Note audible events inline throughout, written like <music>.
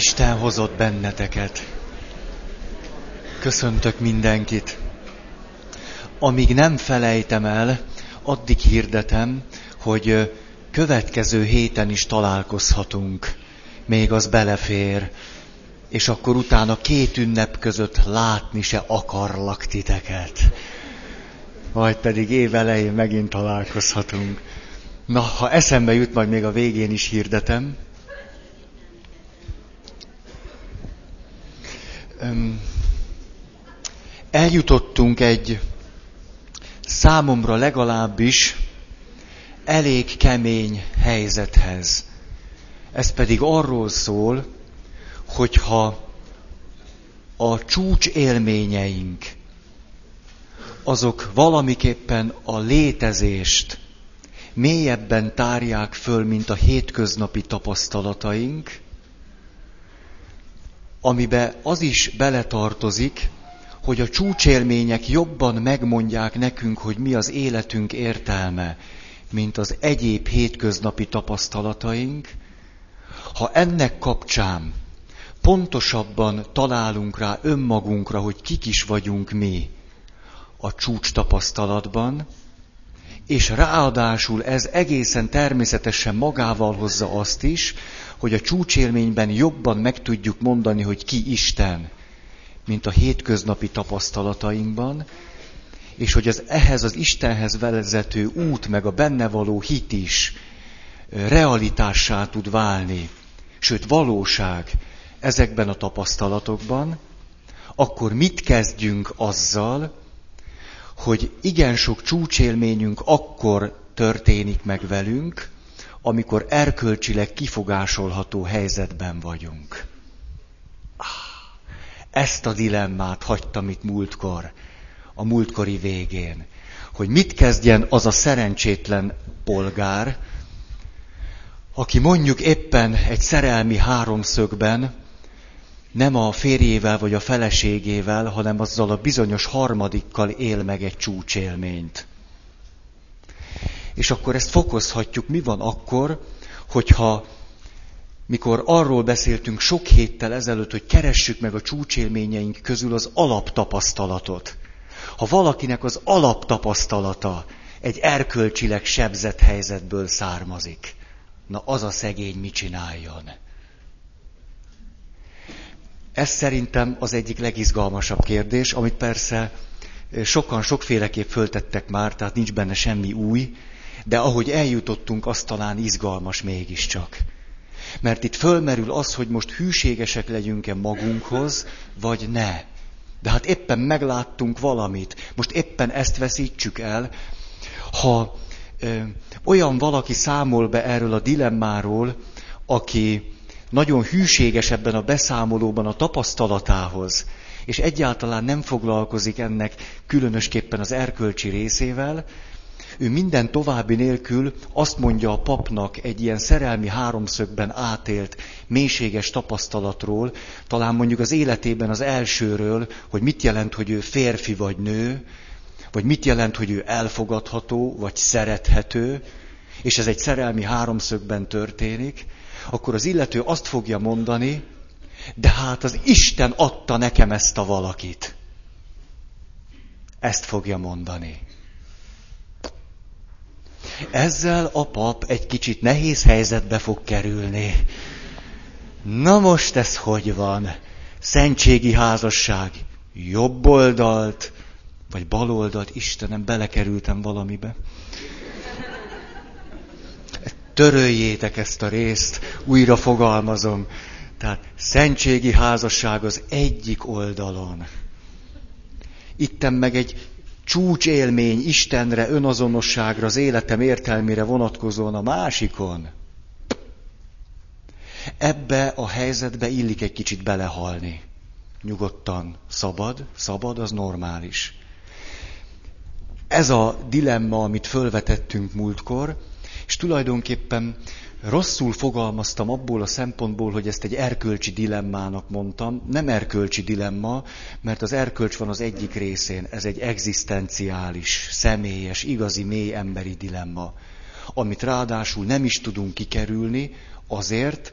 Isten hozott benneteket. Köszöntök mindenkit. Amíg nem felejtem el, addig hirdetem, hogy következő héten is találkozhatunk. Még az belefér. És akkor utána két ünnep között látni se akarlak titeket. Vagy pedig év elején megint találkozhatunk. Na, ha eszembe jut, majd még a végén is hirdetem. Eljutottunk egy számomra legalábbis elég kemény helyzethez. Ez pedig arról szól, hogyha a csúcs élményeink, azok valamiképpen a létezést mélyebben tárják föl, mint a hétköznapi tapasztalataink, amibe az is beletartozik, hogy a csúcsélmények jobban megmondják nekünk, hogy mi az életünk értelme, mint az egyéb hétköznapi tapasztalataink, ha ennek kapcsán pontosabban találunk rá önmagunkra, hogy kik is vagyunk mi a csúcs tapasztalatban, és ráadásul ez egészen természetesen magával hozza azt is, hogy a csúcsélményben jobban meg tudjuk mondani, hogy ki Isten, mint a hétköznapi tapasztalatainkban, és hogy az ehhez az Istenhez vezető út, meg a benne való hit is realitássá tud válni, sőt valóság ezekben a tapasztalatokban, akkor mit kezdjünk azzal, hogy igen sok csúcsélményünk akkor történik meg velünk, amikor erkölcsileg kifogásolható helyzetben vagyunk. Ah, ezt a dilemmát hagytam itt múltkor, a múltkori végén, hogy mit kezdjen az a szerencsétlen polgár, aki mondjuk éppen egy szerelmi háromszögben nem a férjével vagy a feleségével, hanem azzal a bizonyos harmadikkal él meg egy csúcsélményt. És akkor ezt fokozhatjuk, mi van akkor, hogyha mikor arról beszéltünk sok héttel ezelőtt, hogy keressük meg a csúcsélményeink közül az alaptapasztalatot. Ha valakinek az alaptapasztalata egy erkölcsileg sebzett helyzetből származik, na az a szegény mit csináljon? Ez szerintem az egyik legizgalmasabb kérdés, amit persze sokan sokféleképp föltettek már, tehát nincs benne semmi új, de ahogy eljutottunk, az talán izgalmas mégiscsak. Mert itt fölmerül az, hogy most hűségesek legyünk-e magunkhoz, vagy ne. De hát éppen megláttunk valamit, most éppen ezt veszítsük el. Ha ö, olyan valaki számol be erről a dilemmáról, aki nagyon hűséges ebben a beszámolóban a tapasztalatához, és egyáltalán nem foglalkozik ennek különösképpen az erkölcsi részével, ő minden további nélkül azt mondja a papnak egy ilyen szerelmi háromszögben átélt, mélységes tapasztalatról, talán mondjuk az életében az elsőről, hogy mit jelent, hogy ő férfi vagy nő, vagy mit jelent, hogy ő elfogadható, vagy szerethető, és ez egy szerelmi háromszögben történik, akkor az illető azt fogja mondani, de hát az Isten adta nekem ezt a valakit. Ezt fogja mondani. Ezzel a pap egy kicsit nehéz helyzetbe fog kerülni. Na most ez hogy van? Szentségi házasság. Jobb oldalt, vagy bal oldalt, Istenem, belekerültem valamibe. Töröljétek ezt a részt, újra fogalmazom. Tehát szentségi házasság az egyik oldalon. Itten meg egy csúcsélmény Istenre, önazonosságra, az életem értelmére vonatkozóan a másikon. Ebbe a helyzetbe illik egy kicsit belehalni. Nyugodtan, szabad, szabad, az normális. Ez a dilemma, amit fölvetettünk múltkor, és tulajdonképpen rosszul fogalmaztam abból a szempontból, hogy ezt egy erkölcsi dilemmának mondtam. Nem erkölcsi dilemma, mert az erkölcs van az egyik részén. Ez egy egzisztenciális, személyes, igazi, mély emberi dilemma, amit ráadásul nem is tudunk kikerülni, azért,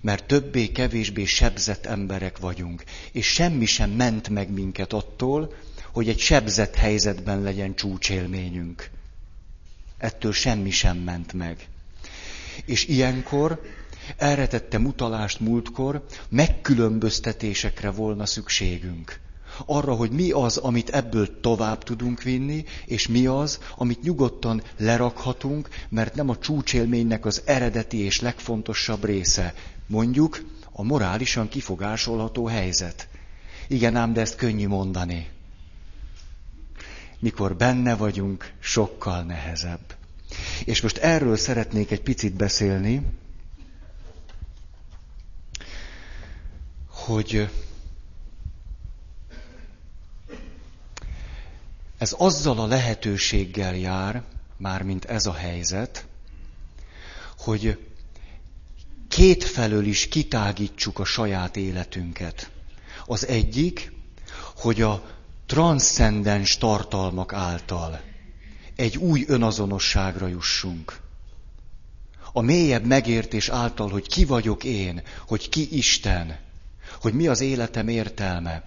mert többé-kevésbé sebzett emberek vagyunk, és semmi sem ment meg minket attól, hogy egy sebzett helyzetben legyen csúcsélményünk. Ettől semmi sem ment meg. És ilyenkor erre tettem utalást múltkor, megkülönböztetésekre volna szükségünk. Arra, hogy mi az, amit ebből tovább tudunk vinni, és mi az, amit nyugodtan lerakhatunk, mert nem a csúcsélménynek az eredeti és legfontosabb része. Mondjuk a morálisan kifogásolható helyzet. Igen ám, de ezt könnyű mondani. Mikor benne vagyunk, sokkal nehezebb. És most erről szeretnék egy picit beszélni, hogy ez azzal a lehetőséggel jár, mármint ez a helyzet, hogy kétfelől is kitágítsuk a saját életünket. Az egyik, hogy a transzcendens tartalmak által egy új önazonosságra jussunk. A mélyebb megértés által, hogy ki vagyok én, hogy ki Isten, hogy mi az életem értelme,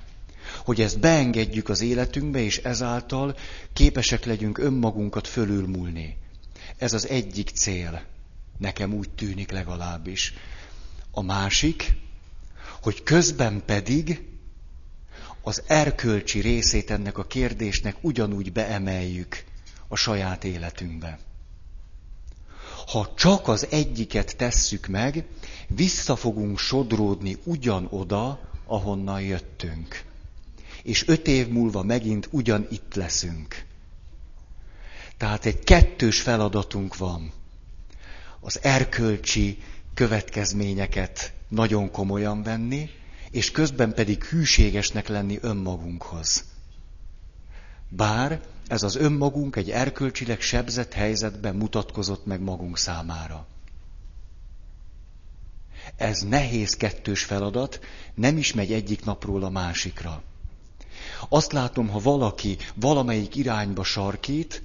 hogy ezt beengedjük az életünkbe, és ezáltal képesek legyünk önmagunkat fölülmúlni. Ez az egyik cél. Nekem úgy tűnik legalábbis. A másik, hogy közben pedig az erkölcsi részét ennek a kérdésnek ugyanúgy beemeljük a saját életünkbe. Ha csak az egyiket tesszük meg, vissza fogunk sodródni ugyanoda, ahonnan jöttünk. És öt év múlva megint ugyan itt leszünk. Tehát egy kettős feladatunk van. Az erkölcsi következményeket nagyon komolyan venni, és közben pedig hűségesnek lenni önmagunkhoz. Bár ez az önmagunk egy erkölcsileg sebzett helyzetben mutatkozott meg magunk számára. Ez nehéz kettős feladat, nem is megy egyik napról a másikra. Azt látom, ha valaki valamelyik irányba sarkít,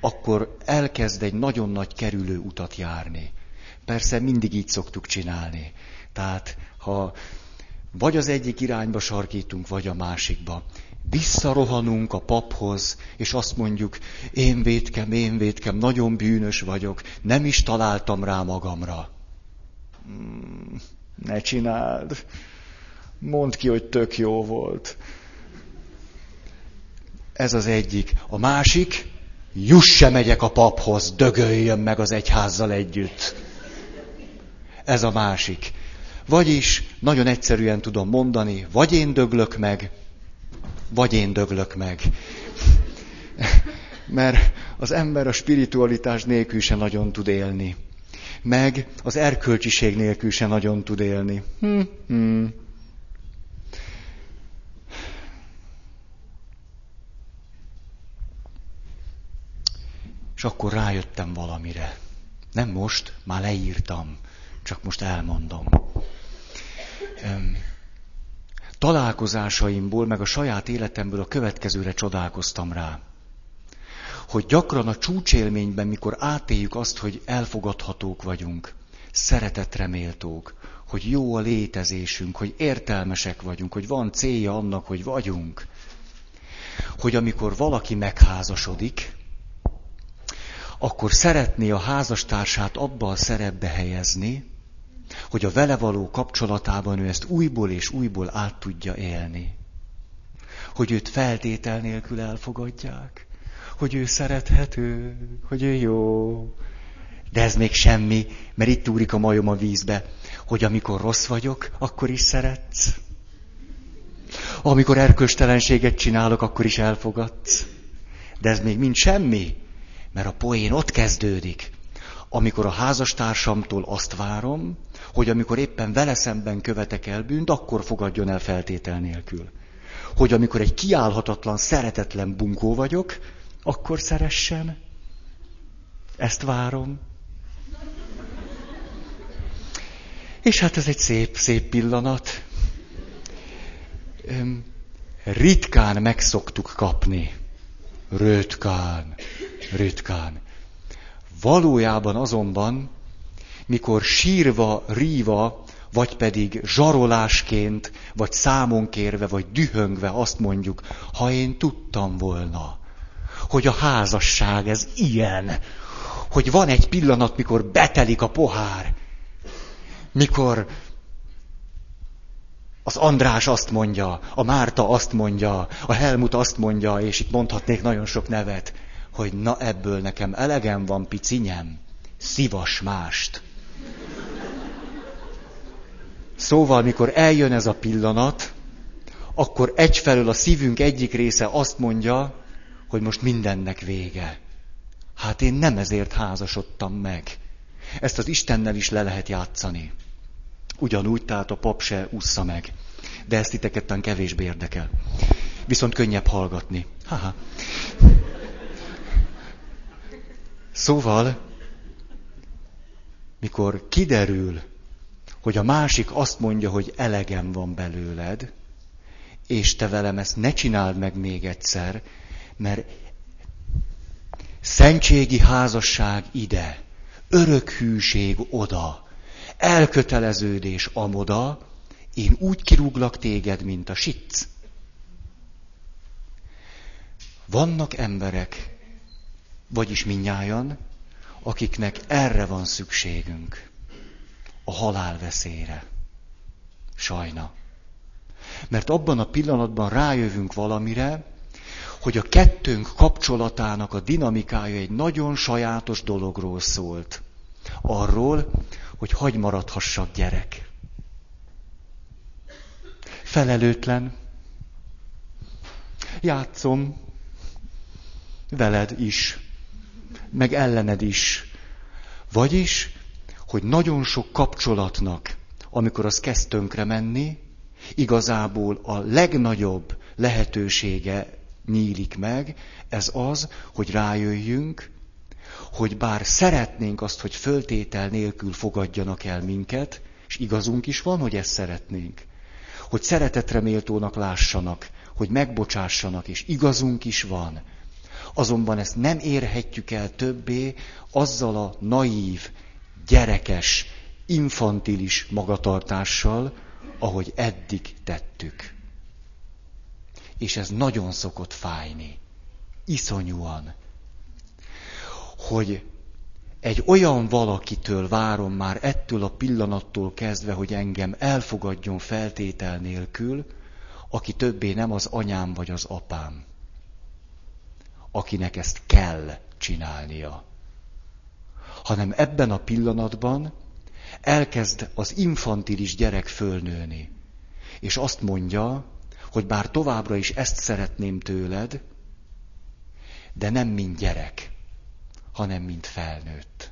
akkor elkezd egy nagyon nagy kerülő utat járni. Persze mindig így szoktuk csinálni. Tehát, ha vagy az egyik irányba sarkítunk, vagy a másikba. Visszarohanunk a paphoz, és azt mondjuk, én védkem, én védkem, nagyon bűnös vagyok, nem is találtam rá magamra. Hmm, ne csináld. Mondd ki, hogy tök jó volt. Ez az egyik. A másik, juss se megyek a paphoz, dögöljön meg az egyházzal együtt. Ez a másik. Vagyis nagyon egyszerűen tudom mondani, vagy én döglök meg, vagy én döglök meg. <laughs> Mert az ember a spiritualitás nélkül sem nagyon tud élni. Meg az erkölcsiség nélkül sem nagyon tud élni. Hm, hm. És akkor rájöttem valamire. Nem most, már leírtam, csak most elmondom találkozásaimból, meg a saját életemből a következőre csodálkoztam rá. Hogy gyakran a csúcsélményben, mikor átéljük azt, hogy elfogadhatók vagyunk, szeretetre méltók, hogy jó a létezésünk, hogy értelmesek vagyunk, hogy van célja annak, hogy vagyunk, hogy amikor valaki megházasodik, akkor szeretné a házastársát abba a szerepbe helyezni, hogy a vele való kapcsolatában ő ezt újból és újból át tudja élni. Hogy őt feltétel nélkül elfogadják. Hogy ő szerethető, hogy ő jó. De ez még semmi, mert itt úrik a majom a vízbe, hogy amikor rossz vagyok, akkor is szeretsz. Amikor erköstelenséget csinálok, akkor is elfogadsz. De ez még mind semmi, mert a poén ott kezdődik amikor a házastársamtól azt várom, hogy amikor éppen vele szemben követek el bűnt, akkor fogadjon el feltétel nélkül. Hogy amikor egy kiállhatatlan, szeretetlen bunkó vagyok, akkor szeressen. Ezt várom. És hát ez egy szép, szép pillanat. Ritkán megszoktuk kapni. Rötkán, ritkán. Valójában azonban, mikor sírva, ríva vagy pedig zsarolásként, vagy számonkérve, vagy dühöngve azt mondjuk, ha én tudtam volna, hogy a házasság ez ilyen, hogy van egy pillanat, mikor betelik a pohár, mikor az András azt mondja, a Márta azt mondja, a Helmut azt mondja, és itt mondhatnék nagyon sok nevet, hogy na ebből nekem elegem van, picinyem, szivas mást. Szóval, mikor eljön ez a pillanat, akkor egyfelől a szívünk egyik része azt mondja, hogy most mindennek vége. Hát én nem ezért házasodtam meg. Ezt az Istennel is le lehet játszani. Ugyanúgy, tehát a pap se ússza meg. De ezt titeket kevésbé érdekel. Viszont könnyebb hallgatni. Haha. Szóval, mikor kiderül, hogy a másik azt mondja, hogy elegem van belőled, és te velem ezt ne csináld meg még egyszer, mert szentségi házasság ide, örök hűség oda, elköteleződés amoda, én úgy kirúglak téged, mint a sic. Vannak emberek, vagyis minnyájan, akiknek erre van szükségünk, a halál. Sajna. Mert abban a pillanatban rájövünk valamire, hogy a kettőnk kapcsolatának a dinamikája egy nagyon sajátos dologról szólt. Arról, hogy hagy maradhassak gyerek. Felelőtlen. Játszom. Veled is. Meg ellened is. Vagyis, hogy nagyon sok kapcsolatnak, amikor az kezd tönkre menni, igazából a legnagyobb lehetősége nyílik meg, ez az, hogy rájöjjünk, hogy bár szeretnénk azt, hogy föltétel nélkül fogadjanak el minket, és igazunk is van, hogy ezt szeretnénk, hogy szeretetre méltónak lássanak, hogy megbocsássanak, és igazunk is van. Azonban ezt nem érhetjük el többé azzal a naív, gyerekes, infantilis magatartással, ahogy eddig tettük. És ez nagyon szokott fájni. Iszonyúan. Hogy egy olyan valakitől várom már ettől a pillanattól kezdve, hogy engem elfogadjon feltétel nélkül, aki többé nem az anyám vagy az apám, akinek ezt kell csinálnia. Hanem ebben a pillanatban elkezd az infantilis gyerek fölnőni. És azt mondja, hogy bár továbbra is ezt szeretném tőled, de nem mint gyerek, hanem mint felnőtt.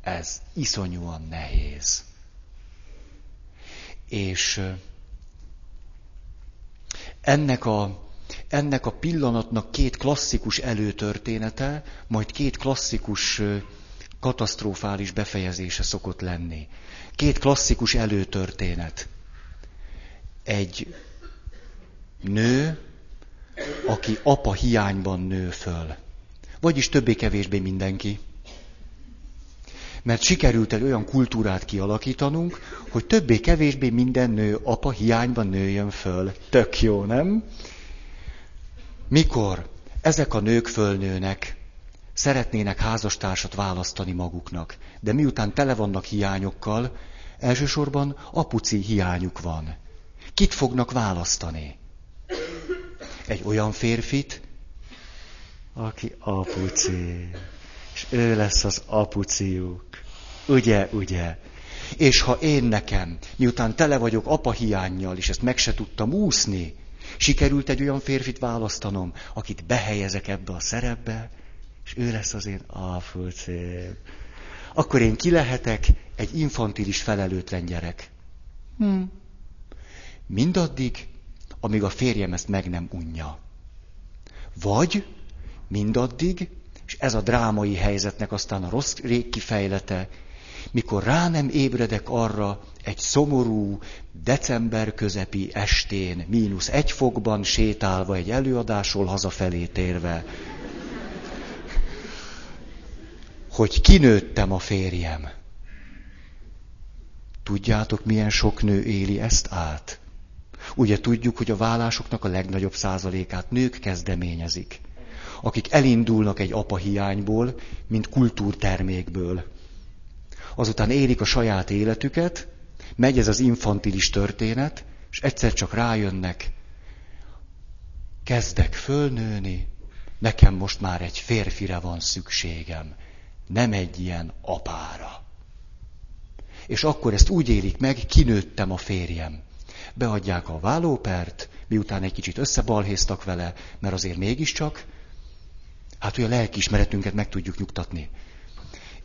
Ez iszonyúan nehéz. És ennek a, ennek a pillanatnak két klasszikus előtörténete, majd két klasszikus katasztrofális befejezése szokott lenni. Két klasszikus előtörténet. Egy nő, aki apa hiányban nő föl. Vagyis többé-kevésbé mindenki. Mert sikerült el olyan kultúrát kialakítanunk, hogy többé-kevésbé minden nő apa hiányban nőjön föl. Tök jó, nem? Mikor ezek a nők fölnőnek, szeretnének házastársat választani maguknak, de miután tele vannak hiányokkal, elsősorban apuci hiányuk van. Kit fognak választani? Egy olyan férfit, aki apuci, és ő lesz az apuciuk. Ugye, ugye? És ha én nekem, miután tele vagyok apa hiányjal, és ezt meg se tudtam úszni, sikerült egy olyan férfit választanom, akit behelyezek ebbe a szerepbe, és ő lesz az én apucim. Akkor én ki lehetek egy infantilis felelőtlen gyerek. Hm. Mindaddig, amíg a férjem ezt meg nem unja. Vagy mindaddig, és ez a drámai helyzetnek aztán a rossz rég kifejlete, mikor rá nem ébredek arra egy szomorú, december közepi estén, mínusz egy fokban sétálva egy előadásról hazafelé térve, hogy kinőttem a férjem. Tudjátok, milyen sok nő éli ezt át? Ugye tudjuk, hogy a vállásoknak a legnagyobb százalékát nők kezdeményezik, akik elindulnak egy apa hiányból, mint kultúrtermékből. Azután élik a saját életüket, megy ez az infantilis történet, és egyszer csak rájönnek, kezdek fölnőni, nekem most már egy férfire van szükségem, nem egy ilyen apára. És akkor ezt úgy élik meg, kinőttem a férjem. Beadják a vállópert, miután egy kicsit összebalhéztak vele, mert azért mégiscsak, hát hogy a lelkiismeretünket meg tudjuk nyugtatni.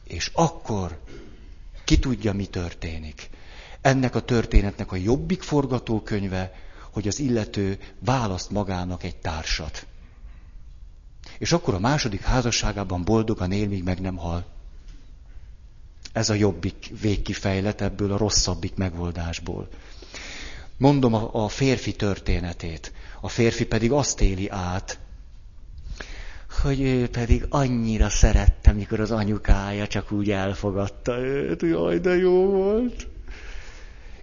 És akkor ki tudja, mi történik. Ennek a történetnek a jobbik forgatókönyve, hogy az illető választ magának egy társat. És akkor a második házasságában boldogan él, míg meg nem hal. Ez a jobbik végkifejlet ebből a rosszabbik megoldásból. Mondom a, a férfi történetét. A férfi pedig azt éli át, hogy ő pedig annyira szerette, mikor az anyukája csak úgy elfogadta őt, jaj, de jó volt.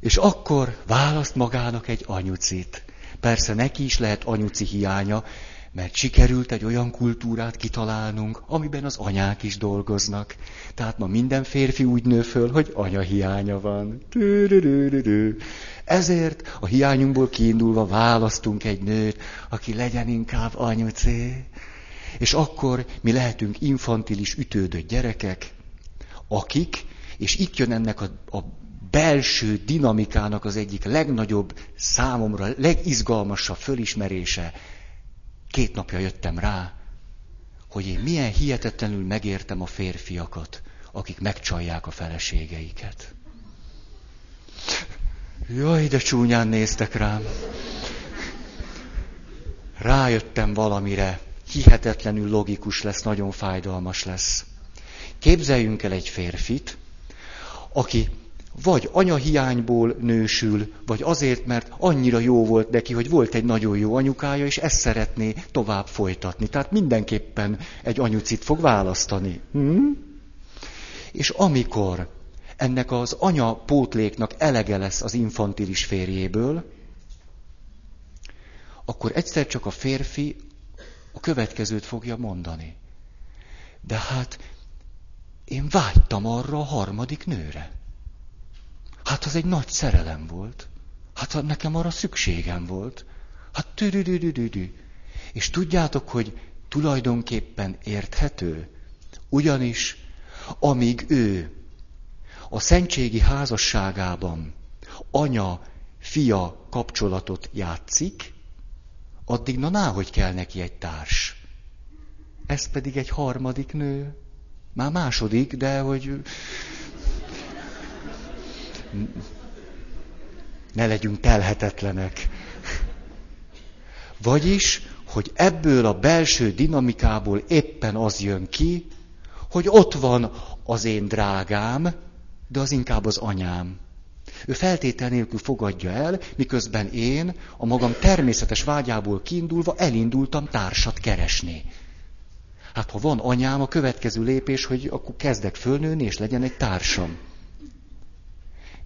És akkor választ magának egy anyucit. Persze neki is lehet anyuci hiánya, mert sikerült egy olyan kultúrát kitalálnunk, amiben az anyák is dolgoznak. Tehát ma minden férfi úgy nő föl, hogy anya hiánya van. Ezért a hiányunkból kiindulva választunk egy nőt, aki legyen inkább anyucé. És akkor mi lehetünk infantilis, ütődött gyerekek, akik, és itt jön ennek a, a belső dinamikának az egyik legnagyobb számomra, legizgalmasabb fölismerése. Két napja jöttem rá, hogy én milyen hihetetlenül megértem a férfiakat, akik megcsalják a feleségeiket. Jaj, de csúnyán néztek rám. Rájöttem valamire, hihetetlenül logikus lesz, nagyon fájdalmas lesz. Képzeljünk el egy férfit, aki vagy anyahiányból nősül, vagy azért, mert annyira jó volt neki, hogy volt egy nagyon jó anyukája, és ezt szeretné tovább folytatni. Tehát mindenképpen egy anyucit fog választani. Hm? És amikor ennek az anya pótléknak elege lesz az infantilis férjéből, akkor egyszer csak a férfi a következőt fogja mondani. De hát én vágytam arra a harmadik nőre. Hát az egy nagy szerelem volt. Hát nekem arra szükségem volt. Hát tüdüdüdüdüdü. És tudjátok, hogy tulajdonképpen érthető? Ugyanis, amíg ő a szentségi házasságában anya-fia kapcsolatot játszik, addig na náhogy kell neki egy társ. Ez pedig egy harmadik nő. Már második, de hogy ne legyünk telhetetlenek. Vagyis, hogy ebből a belső dinamikából éppen az jön ki, hogy ott van az én drágám, de az inkább az anyám. Ő feltétel nélkül fogadja el, miközben én a magam természetes vágyából kiindulva elindultam társat keresni. Hát ha van anyám, a következő lépés, hogy akkor kezdek fölnőni, és legyen egy társam.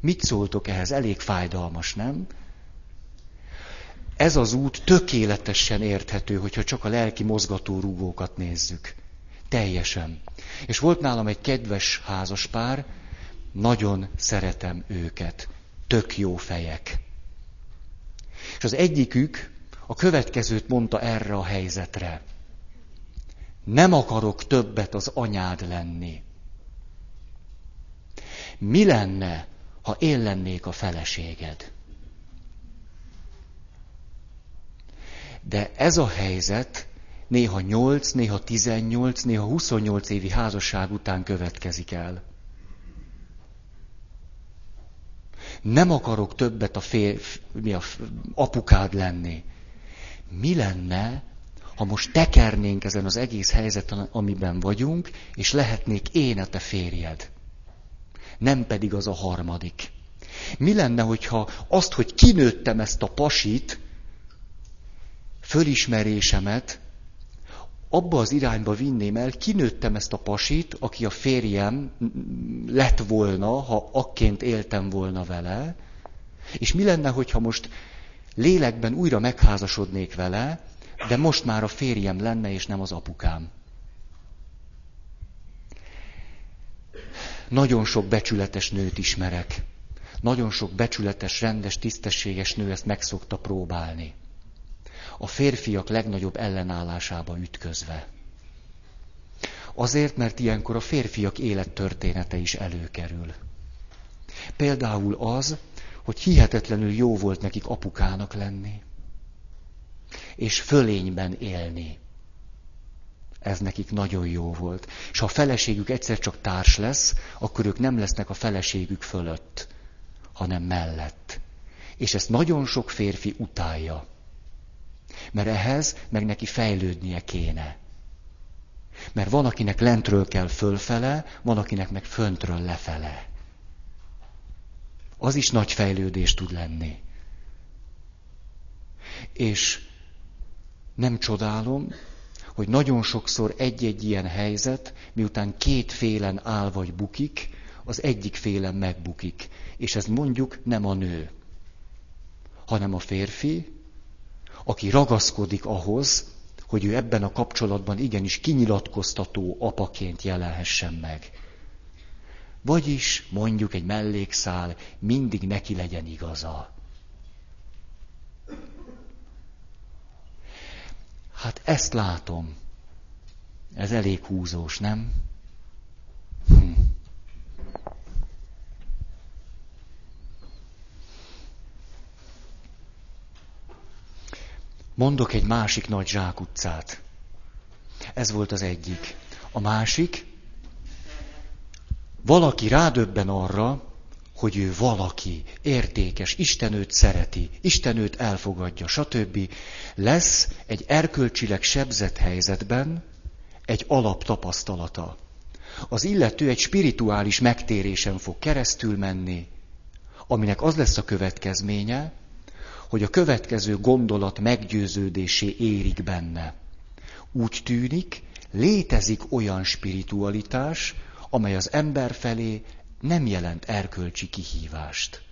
Mit szóltok ehhez? Elég fájdalmas, nem? Ez az út tökéletesen érthető, hogyha csak a lelki mozgatórugókat nézzük. Teljesen. És volt nálam egy kedves házaspár, nagyon szeretem őket. Tök jó fejek. És az egyikük a következőt mondta erre a helyzetre. Nem akarok többet az anyád lenni. Mi lenne, ha én lennék a feleséged. De ez a helyzet néha 8, néha 18, néha 28 évi házasság után következik el. Nem akarok többet a, fél, mi a apukád lenni. Mi lenne, ha most tekernénk ezen az egész helyzeten, amiben vagyunk, és lehetnék én a te férjed? nem pedig az a harmadik. Mi lenne, hogyha azt, hogy kinőttem ezt a pasit, fölismerésemet, abba az irányba vinném el, kinőttem ezt a pasit, aki a férjem lett volna, ha akként éltem volna vele, és mi lenne, hogyha most lélekben újra megházasodnék vele, de most már a férjem lenne, és nem az apukám. Nagyon sok becsületes nőt ismerek. Nagyon sok becsületes, rendes, tisztességes nő ezt meg szokta próbálni. A férfiak legnagyobb ellenállásába ütközve. Azért, mert ilyenkor a férfiak élettörténete is előkerül. Például az, hogy hihetetlenül jó volt nekik apukának lenni, és fölényben élni. Ez nekik nagyon jó volt. És ha a feleségük egyszer csak társ lesz, akkor ők nem lesznek a feleségük fölött, hanem mellett. És ezt nagyon sok férfi utálja. Mert ehhez meg neki fejlődnie kéne. Mert van, akinek lentről kell fölfele, van, akinek meg föntről lefele. Az is nagy fejlődés tud lenni. És nem csodálom, hogy nagyon sokszor egy-egy ilyen helyzet, miután két félen áll vagy bukik, az egyik félen megbukik. És ez mondjuk nem a nő, hanem a férfi, aki ragaszkodik ahhoz, hogy ő ebben a kapcsolatban igenis kinyilatkoztató apaként jelenhessen meg. Vagyis mondjuk egy mellékszál mindig neki legyen igaza. Hát ezt látom. Ez elég húzós, nem? Hm. Mondok egy másik nagy zsákutcát. Ez volt az egyik. A másik, valaki rádöbben arra, hogy ő valaki, értékes, Isten őt szereti, Isten őt elfogadja, stb. Lesz egy erkölcsileg sebzett helyzetben egy alaptapasztalata. Az illető egy spirituális megtérésen fog keresztül menni, aminek az lesz a következménye, hogy a következő gondolat meggyőződésé érik benne. Úgy tűnik, létezik olyan spiritualitás, amely az ember felé nem jelent erkölcsi kihívást.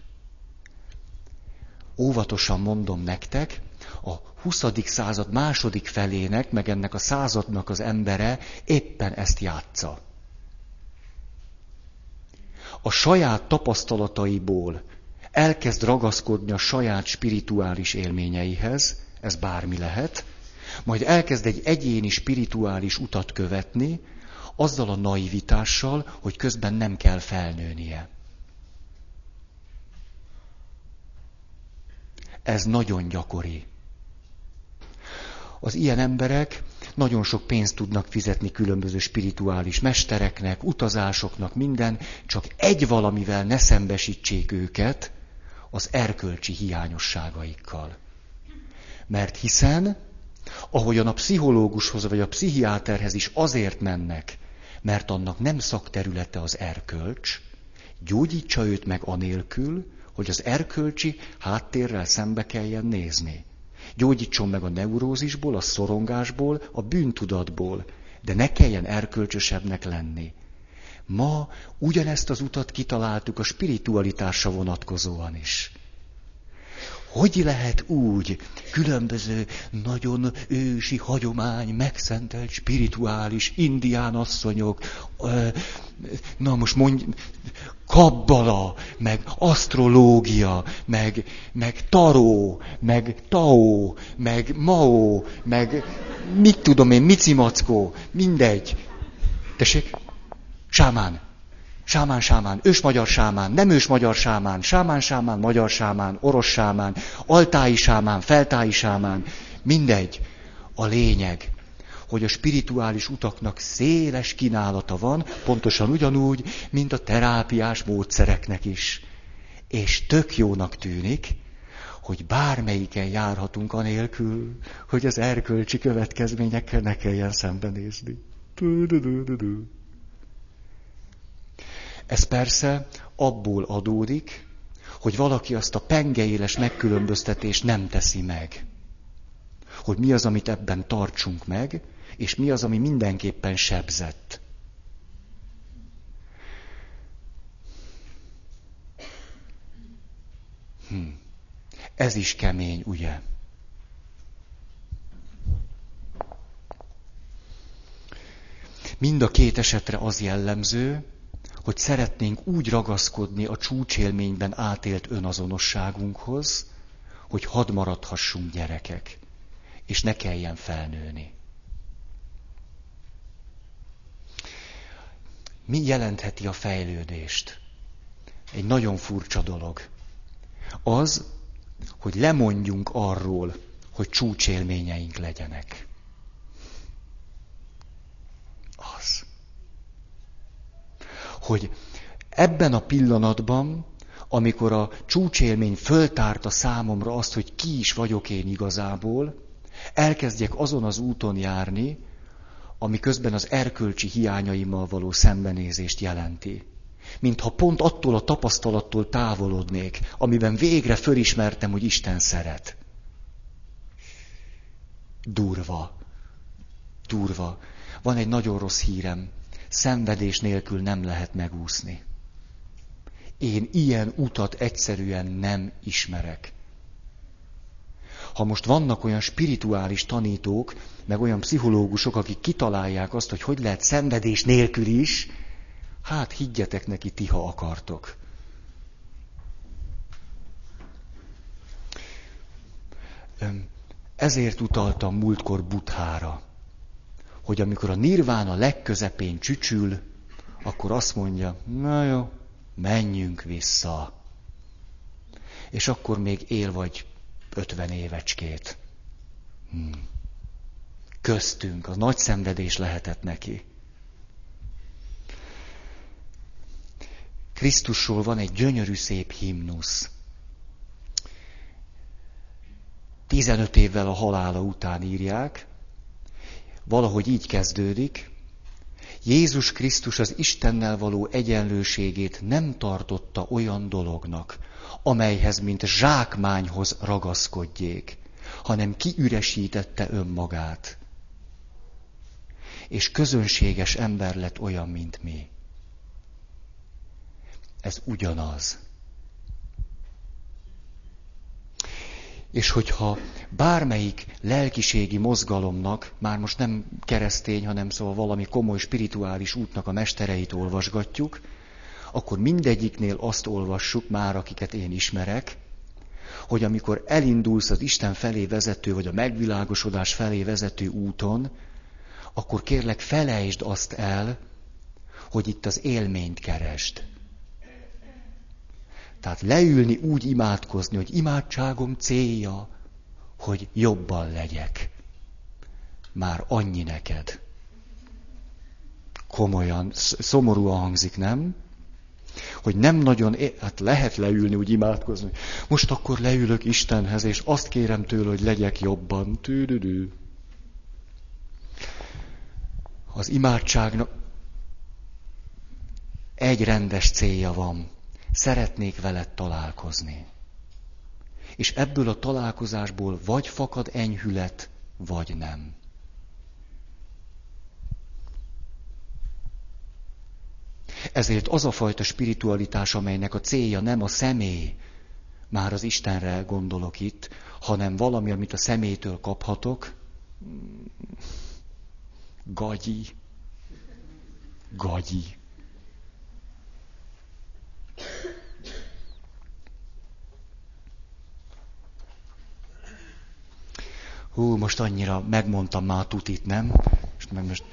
Óvatosan mondom nektek, a 20. század második felének, meg ennek a századnak az embere éppen ezt játsza. A saját tapasztalataiból elkezd ragaszkodni a saját spirituális élményeihez, ez bármi lehet, majd elkezd egy egyéni spirituális utat követni, azzal a naivitással, hogy közben nem kell felnőnie. Ez nagyon gyakori. Az ilyen emberek nagyon sok pénzt tudnak fizetni különböző spirituális mestereknek, utazásoknak, minden, csak egy valamivel ne szembesítsék őket az erkölcsi hiányosságaikkal. Mert hiszen, ahogyan a pszichológushoz vagy a pszichiáterhez is azért mennek, mert annak nem szakterülete az erkölcs, gyógyítsa őt meg anélkül, hogy az erkölcsi háttérrel szembe kelljen nézni. Gyógyítson meg a neurózisból, a szorongásból, a bűntudatból, de ne kelljen erkölcsösebbnek lenni. Ma ugyanezt az utat kitaláltuk a spiritualitásra vonatkozóan is. Hogy lehet úgy különböző nagyon ősi hagyomány, megszentelt, spirituális indián asszonyok, na most mondj, kabbala, meg asztrológia, meg, meg taró, meg tao, meg mao, meg mit tudom én, micimackó, mindegy. Tessék? Sámán. Sámán, sámán, ős magyar sámán, nem ős magyar sámán, sámán, sámán, magyar sámán, orosz sámán, altái sámán, feltái sámán, mindegy. A lényeg, hogy a spirituális utaknak széles kínálata van, pontosan ugyanúgy, mint a terápiás módszereknek is. És tök jónak tűnik, hogy bármelyiken járhatunk anélkül, hogy az erkölcsi következményekkel ne kelljen szembenézni. Du, du, du, du, du. Ez persze abból adódik, hogy valaki azt a pengeéles megkülönböztetést nem teszi meg. hogy mi az, amit ebben tartsunk meg, és mi az, ami mindenképpen sebzett. Hm. Ez is kemény, ugye? Mind a két esetre az jellemző, hogy szeretnénk úgy ragaszkodni a csúcsélményben átélt önazonosságunkhoz, hogy hadd maradhassunk gyerekek, és ne kelljen felnőni. Mi jelentheti a fejlődést? Egy nagyon furcsa dolog. Az, hogy lemondjunk arról, hogy csúcsélményeink legyenek. Hogy ebben a pillanatban, amikor a csúcsélmény föltárta számomra azt, hogy ki is vagyok én igazából, elkezdjek azon az úton járni, ami közben az erkölcsi hiányaimmal való szembenézést jelenti. Mintha pont attól a tapasztalattól távolodnék, amiben végre fölismertem, hogy Isten szeret. Durva. Durva. Van egy nagyon rossz hírem. Szenvedés nélkül nem lehet megúszni. Én ilyen utat egyszerűen nem ismerek. Ha most vannak olyan spirituális tanítók, meg olyan pszichológusok, akik kitalálják azt, hogy hogy lehet szenvedés nélkül is, hát higgyetek neki ti, ha akartok. Ezért utaltam múltkor Buthára, hogy amikor a nirván a legközepén csücsül, akkor azt mondja, na jó, menjünk vissza. És akkor még él vagy ötven évecskét. Hmm. Köztünk, az nagy szenvedés lehetett neki. Krisztusról van egy gyönyörű szép himnusz. 15 évvel a halála után írják, valahogy így kezdődik, Jézus Krisztus az Istennel való egyenlőségét nem tartotta olyan dolognak, amelyhez, mint zsákmányhoz ragaszkodjék, hanem kiüresítette önmagát. És közönséges ember lett olyan, mint mi. Ez ugyanaz. És hogyha bármelyik lelkiségi mozgalomnak, már most nem keresztény, hanem szóval valami komoly spirituális útnak a mestereit olvasgatjuk, akkor mindegyiknél azt olvassuk már, akiket én ismerek, hogy amikor elindulsz az Isten felé vezető, vagy a megvilágosodás felé vezető úton, akkor kérlek felejtsd azt el, hogy itt az élményt keresd. Tehát leülni úgy imádkozni, hogy imádságom célja, hogy jobban legyek. Már annyi neked. Komolyan, szomorúan hangzik, nem? Hogy nem nagyon, hát lehet leülni, úgy imádkozni. Most akkor leülök Istenhez, és azt kérem tőle, hogy legyek jobban. Tűdüdű. Az imádságnak egy rendes célja van. Szeretnék veled találkozni. És ebből a találkozásból vagy fakad enyhület, vagy nem. Ezért az a fajta spiritualitás, amelynek a célja nem a személy, már az Istenre gondolok itt, hanem valami, amit a személytől kaphatok, gagyi, gagyi. Hú, most annyira megmondtam már a tutit, nem? És meg most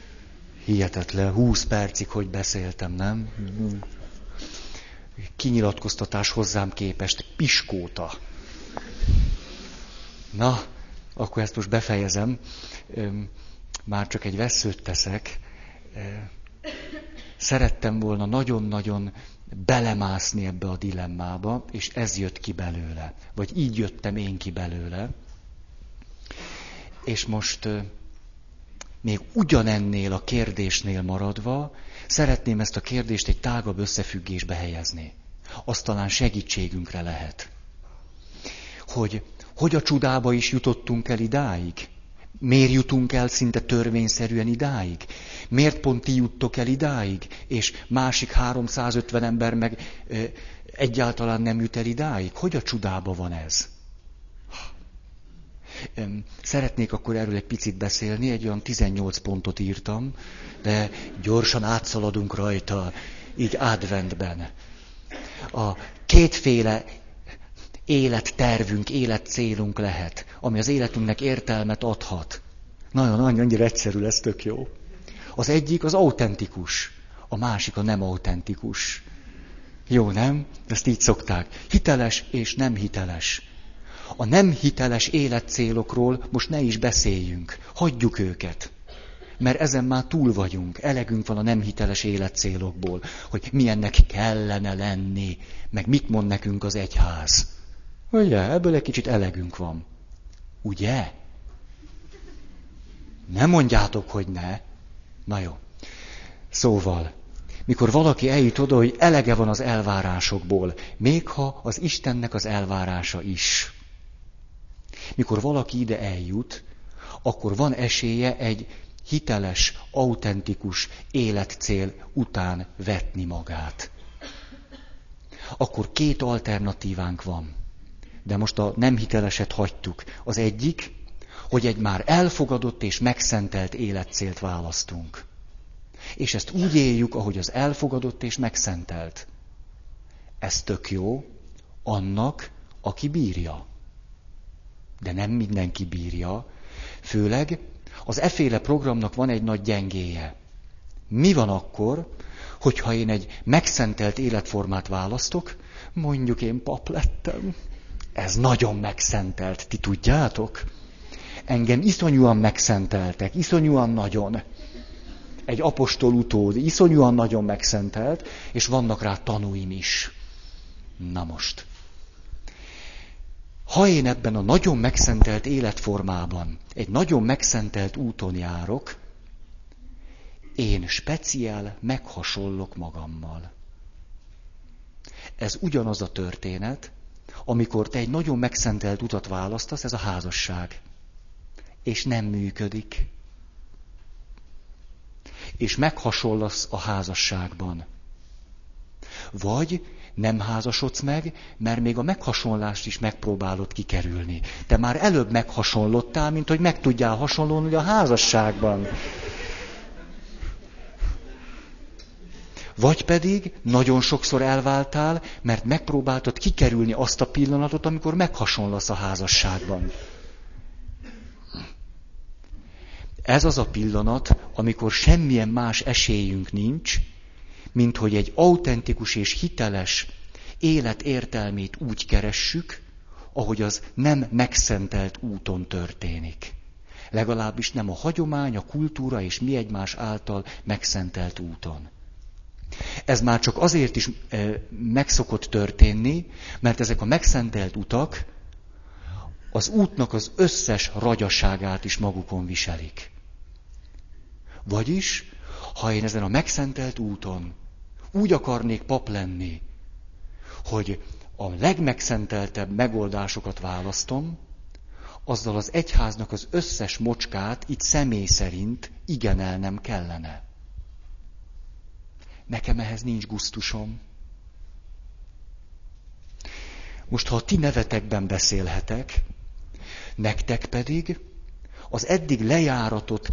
hihetetlen, húsz percig, hogy beszéltem, nem? Kinyilatkoztatás hozzám képest, piskóta. Na, akkor ezt most befejezem. Már csak egy veszőt teszek. Szerettem volna nagyon-nagyon belemászni ebbe a dilemmába, és ez jött ki belőle. Vagy így jöttem én ki belőle. És most még ugyanennél a kérdésnél maradva, szeretném ezt a kérdést egy tágabb összefüggésbe helyezni. Azt talán segítségünkre lehet. Hogy, hogy a csudába is jutottunk el idáig? Miért jutunk el szinte törvényszerűen idáig? Miért pont ti juttok el idáig, és másik 350 ember meg ö, egyáltalán nem jut el idáig? Hogy a csudába van ez? Szeretnék akkor erről egy picit beszélni, egy olyan 18 pontot írtam, de gyorsan átszaladunk rajta, így adventben. A kétféle élettervünk, életcélunk lehet, ami az életünknek értelmet adhat. Nagyon, nagyon, egyszerű lesz, tök jó. Az egyik az autentikus, a másik a nem autentikus. Jó, nem? Ezt így szokták. Hiteles és nem hiteles. A nem hiteles életcélokról most ne is beszéljünk. Hagyjuk őket. Mert ezen már túl vagyunk. Elegünk van a nem hiteles életcélokból, hogy milyennek kellene lenni, meg mit mond nekünk az egyház. Ugye, ebből egy kicsit elegünk van. Ugye? Nem mondjátok, hogy ne. Na jó. Szóval, mikor valaki eljut oda, hogy elege van az elvárásokból, még ha az Istennek az elvárása is. Mikor valaki ide eljut, akkor van esélye egy hiteles, autentikus életcél után vetni magát. Akkor két alternatívánk van. De most a nem hiteleset hagytuk. Az egyik, hogy egy már elfogadott és megszentelt életcélt választunk. És ezt úgy éljük, ahogy az elfogadott és megszentelt. Ez tök jó annak, aki bírja. De nem mindenki bírja. Főleg az eféle programnak van egy nagy gyengéje. Mi van akkor, hogyha én egy megszentelt életformát választok, mondjuk én pap lettem, ez nagyon megszentelt, ti tudjátok? Engem iszonyúan megszenteltek, iszonyúan nagyon. Egy apostol utód, iszonyúan nagyon megszentelt, és vannak rá tanúim is. Na most. Ha én ebben a nagyon megszentelt életformában, egy nagyon megszentelt úton járok, én speciál meghasonlok magammal. Ez ugyanaz a történet, amikor te egy nagyon megszentelt utat választasz, ez a házasság. És nem működik. És meghasonlasz a házasságban. Vagy nem házasodsz meg, mert még a meghasonlást is megpróbálod kikerülni. Te már előbb meghasonlottál, mint hogy meg tudjál hasonlulni a házasságban. Vagy pedig nagyon sokszor elváltál, mert megpróbáltad kikerülni azt a pillanatot, amikor meghasonlasz a házasságban. Ez az a pillanat, amikor semmilyen más esélyünk nincs, mint hogy egy autentikus és hiteles élet értelmét úgy keressük, ahogy az nem megszentelt úton történik. Legalábbis nem a hagyomány, a kultúra és mi egymás által megszentelt úton. Ez már csak azért is meg szokott történni, mert ezek a megszentelt utak az útnak az összes ragyaságát is magukon viselik. Vagyis, ha én ezen a megszentelt úton úgy akarnék pap lenni, hogy a legmegszenteltebb megoldásokat választom, azzal az egyháznak az összes mocskát itt személy szerint igenelnem kellene. Nekem ehhez nincs gusztusom. Most, ha a ti nevetekben beszélhetek, nektek pedig az eddig lejáratott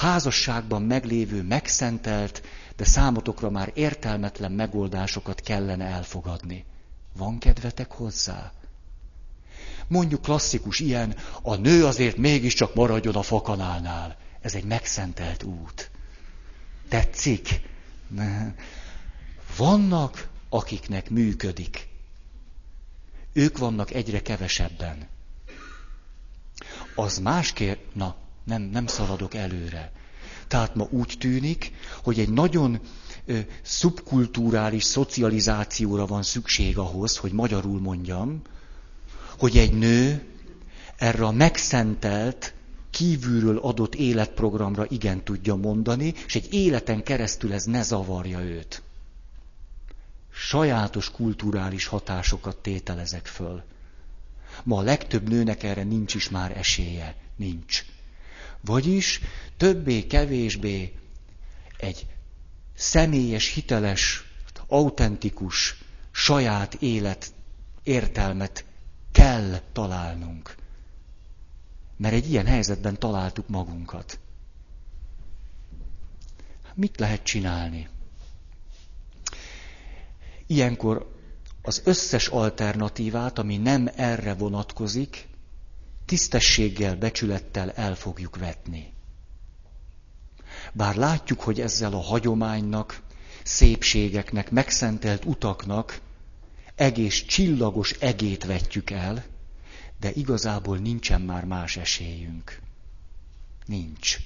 házasságban meglévő, megszentelt, de számotokra már értelmetlen megoldásokat kellene elfogadni. Van kedvetek hozzá? Mondjuk klasszikus ilyen, a nő azért mégiscsak maradjon a fakanálnál. Ez egy megszentelt út. Tetszik? Vannak, akiknek működik. Ők vannak egyre kevesebben. Az másképp, na, nem, nem szaladok előre. Tehát ma úgy tűnik, hogy egy nagyon ö, szubkulturális szocializációra van szükség ahhoz, hogy magyarul mondjam, hogy egy nő erre a megszentelt, kívülről adott életprogramra igen tudja mondani, és egy életen keresztül ez ne zavarja őt. Sajátos kulturális hatásokat tételezek föl. Ma a legtöbb nőnek erre nincs is már esélye. Nincs. Vagyis többé-kevésbé egy személyes, hiteles, autentikus, saját élet értelmet kell találnunk. Mert egy ilyen helyzetben találtuk magunkat. Mit lehet csinálni? Ilyenkor az összes alternatívát, ami nem erre vonatkozik, tisztességgel, becsülettel el fogjuk vetni. Bár látjuk, hogy ezzel a hagyománynak, szépségeknek, megszentelt utaknak egész csillagos egét vetjük el, de igazából nincsen már más esélyünk. Nincs.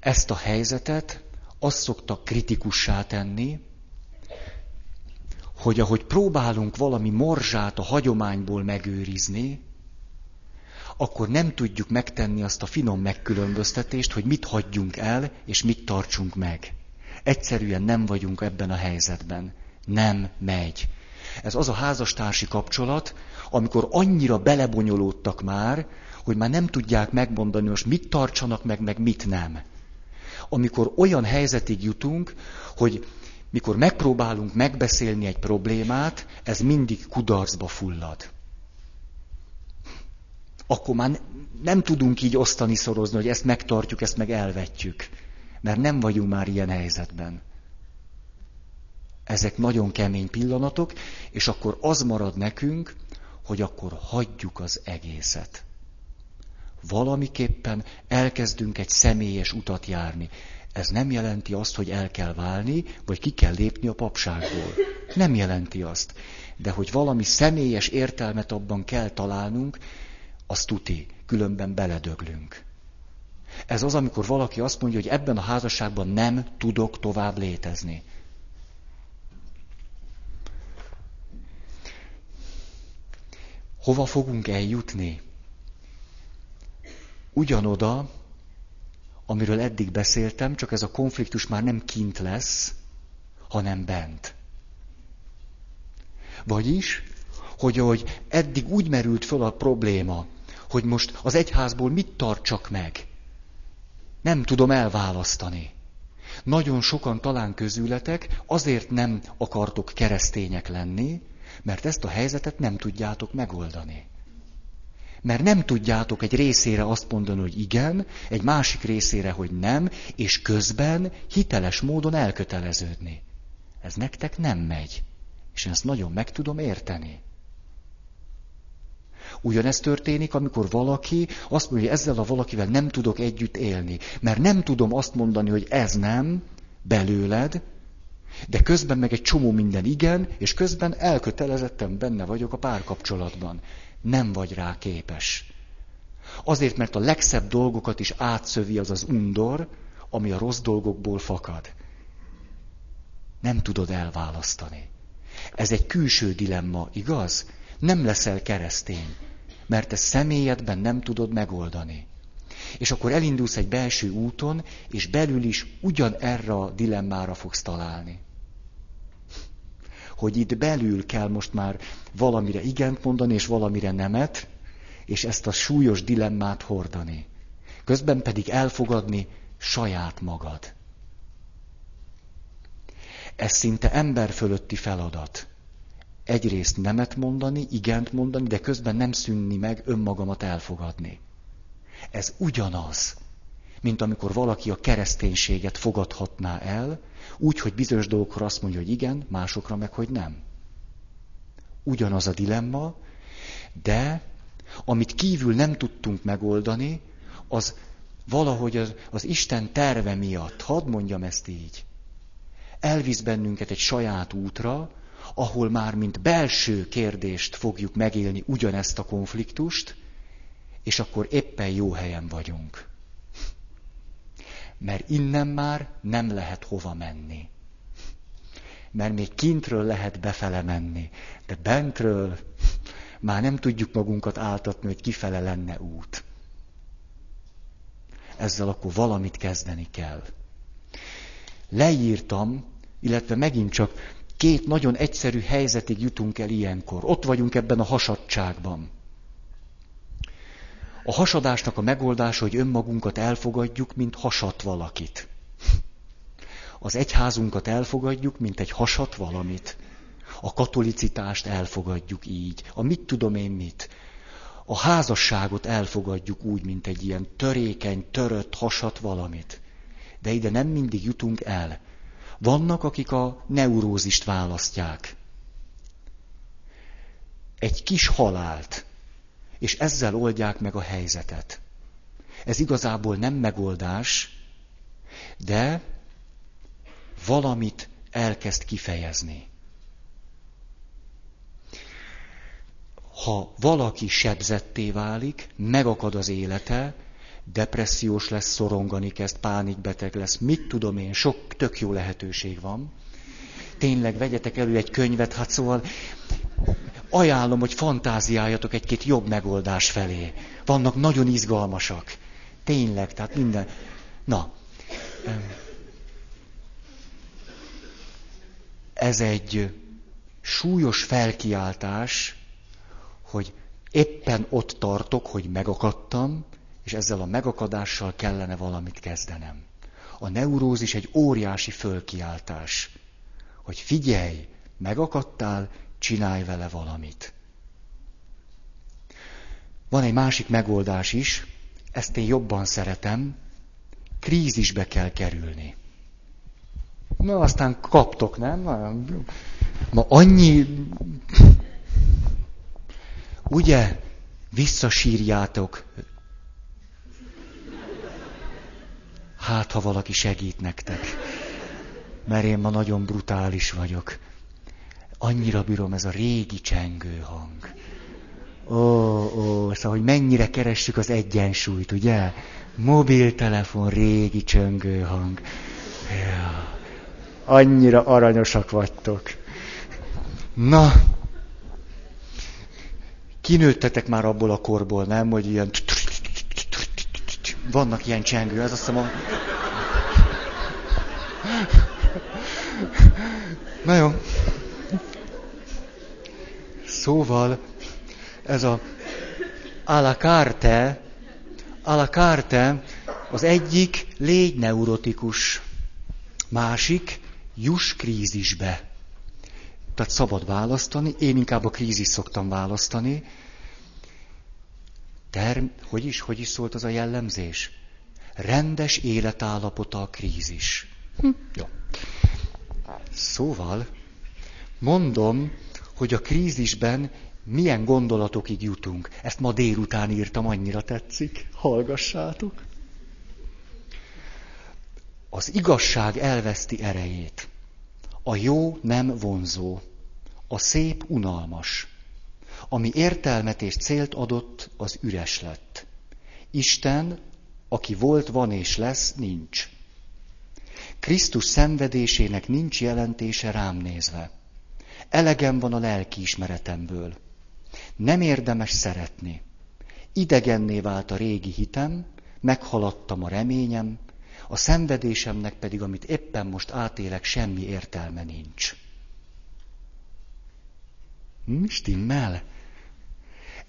Ezt a helyzetet azt szokta kritikussá tenni, hogy ahogy próbálunk valami morzsát a hagyományból megőrizni, akkor nem tudjuk megtenni azt a finom megkülönböztetést, hogy mit hagyjunk el, és mit tartsunk meg. Egyszerűen nem vagyunk ebben a helyzetben. Nem megy. Ez az a házastársi kapcsolat, amikor annyira belebonyolódtak már, hogy már nem tudják megmondani, hogy mit tartsanak meg, meg mit nem. Amikor olyan helyzetig jutunk, hogy mikor megpróbálunk megbeszélni egy problémát, ez mindig kudarcba fullad. Akkor már nem tudunk így osztani, szorozni, hogy ezt megtartjuk, ezt meg elvetjük. Mert nem vagyunk már ilyen helyzetben. Ezek nagyon kemény pillanatok, és akkor az marad nekünk, hogy akkor hagyjuk az egészet. Valamiképpen elkezdünk egy személyes utat járni. Ez nem jelenti azt, hogy el kell válni, vagy ki kell lépni a papságból. Nem jelenti azt. De hogy valami személyes értelmet abban kell találnunk, azt tuti, különben beledöglünk. Ez az, amikor valaki azt mondja, hogy ebben a házasságban nem tudok tovább létezni. Hova fogunk eljutni? Ugyanoda, amiről eddig beszéltem, csak ez a konfliktus már nem kint lesz, hanem bent. Vagyis, hogy ahogy eddig úgy merült föl a probléma, hogy most az egyházból mit tartsak meg, nem tudom elválasztani. Nagyon sokan talán közületek azért nem akartok keresztények lenni, mert ezt a helyzetet nem tudjátok megoldani. Mert nem tudjátok egy részére azt mondani, hogy igen, egy másik részére, hogy nem, és közben hiteles módon elköteleződni. Ez nektek nem megy. És én ezt nagyon meg tudom érteni. Ugyanezt történik, amikor valaki azt mondja, hogy ezzel a valakivel nem tudok együtt élni. Mert nem tudom azt mondani, hogy ez nem belőled, de közben meg egy csomó minden igen, és közben elkötelezettem benne vagyok a párkapcsolatban. Nem vagy rá képes. Azért, mert a legszebb dolgokat is átszövi az az undor, ami a rossz dolgokból fakad. Nem tudod elválasztani. Ez egy külső dilemma, igaz? Nem leszel keresztény, mert ezt személyedben nem tudod megoldani. És akkor elindulsz egy belső úton, és belül is ugyan erre a dilemmára fogsz találni. Hogy itt belül kell most már valamire igent mondani, és valamire nemet, és ezt a súlyos dilemmát hordani. Közben pedig elfogadni saját magad. Ez szinte ember fölötti feladat egyrészt nemet mondani, igent mondani, de közben nem szűnni meg önmagamat elfogadni. Ez ugyanaz, mint amikor valaki a kereszténységet fogadhatná el, úgy, hogy bizonyos dolgokra azt mondja, hogy igen, másokra meg, hogy nem. Ugyanaz a dilemma, de amit kívül nem tudtunk megoldani, az valahogy az, az Isten terve miatt, hadd mondjam ezt így, elvisz bennünket egy saját útra, ahol már mint belső kérdést fogjuk megélni ugyanezt a konfliktust, és akkor éppen jó helyen vagyunk. Mert innen már nem lehet hova menni. Mert még kintről lehet befele menni, de bentről már nem tudjuk magunkat áltatni, hogy kifele lenne út. Ezzel akkor valamit kezdeni kell. Leírtam, illetve megint csak Két nagyon egyszerű helyzetig jutunk el ilyenkor. Ott vagyunk ebben a hasadságban. A hasadásnak a megoldása, hogy önmagunkat elfogadjuk, mint hasat valakit. Az egyházunkat elfogadjuk, mint egy hasat valamit. A katolicitást elfogadjuk így. A mit tudom én mit. A házasságot elfogadjuk úgy, mint egy ilyen törékeny, törött, hasat valamit. De ide nem mindig jutunk el. Vannak, akik a neurózist választják. Egy kis halált, és ezzel oldják meg a helyzetet. Ez igazából nem megoldás, de valamit elkezd kifejezni. Ha valaki sebzetté válik, megakad az élete, depressziós lesz, szorongani kezd, pánikbeteg lesz, mit tudom én, sok tök jó lehetőség van. Tényleg vegyetek elő egy könyvet, hát szóval ajánlom, hogy fantáziáljatok egy-két jobb megoldás felé. Vannak nagyon izgalmasak. Tényleg, tehát minden. Na. Ez egy súlyos felkiáltás, hogy éppen ott tartok, hogy megakadtam, és ezzel a megakadással kellene valamit kezdenem. A neurózis egy óriási fölkiáltás, hogy figyelj, megakadtál, csinálj vele valamit. Van egy másik megoldás is, ezt én jobban szeretem, krízisbe kell kerülni. Na, aztán kaptok, nem? Ma annyi... Ugye, visszasírjátok. Hát, ha valaki segít nektek. Mert én ma nagyon brutális vagyok. Annyira bírom ez a régi csengő hang. Ó, ó, szóval, hogy mennyire keressük az egyensúlyt, ugye? Mobiltelefon, régi csöngő hang. Ja. Annyira aranyosak vagytok. Na, kinőttetek már abból a korból, nem, hogy ilyen... Vannak ilyen csengő, ez azt hiszem a... Na jó. Szóval ez a a la carte, a la carte az egyik légy neurotikus, másik juss krízisbe. Tehát szabad választani, én inkább a krízis szoktam választani. Term, hogy is, hogy is szólt az a jellemzés? Rendes életállapota a krízis. Hm. Jó. Szóval mondom, hogy a krízisben milyen gondolatokig jutunk. Ezt ma délután írtam, annyira tetszik. Hallgassátok. Az igazság elveszti erejét. A jó nem vonzó. A szép unalmas. Ami értelmet és célt adott, az üres lett. Isten, aki volt, van és lesz, nincs. Krisztus szenvedésének nincs jelentése rám nézve. Elegem van a lelki. Nem érdemes szeretni. Idegenné vált a régi hitem, meghaladtam a reményem, a szenvedésemnek pedig, amit éppen most átélek, semmi értelme nincs. Hm, stimmel?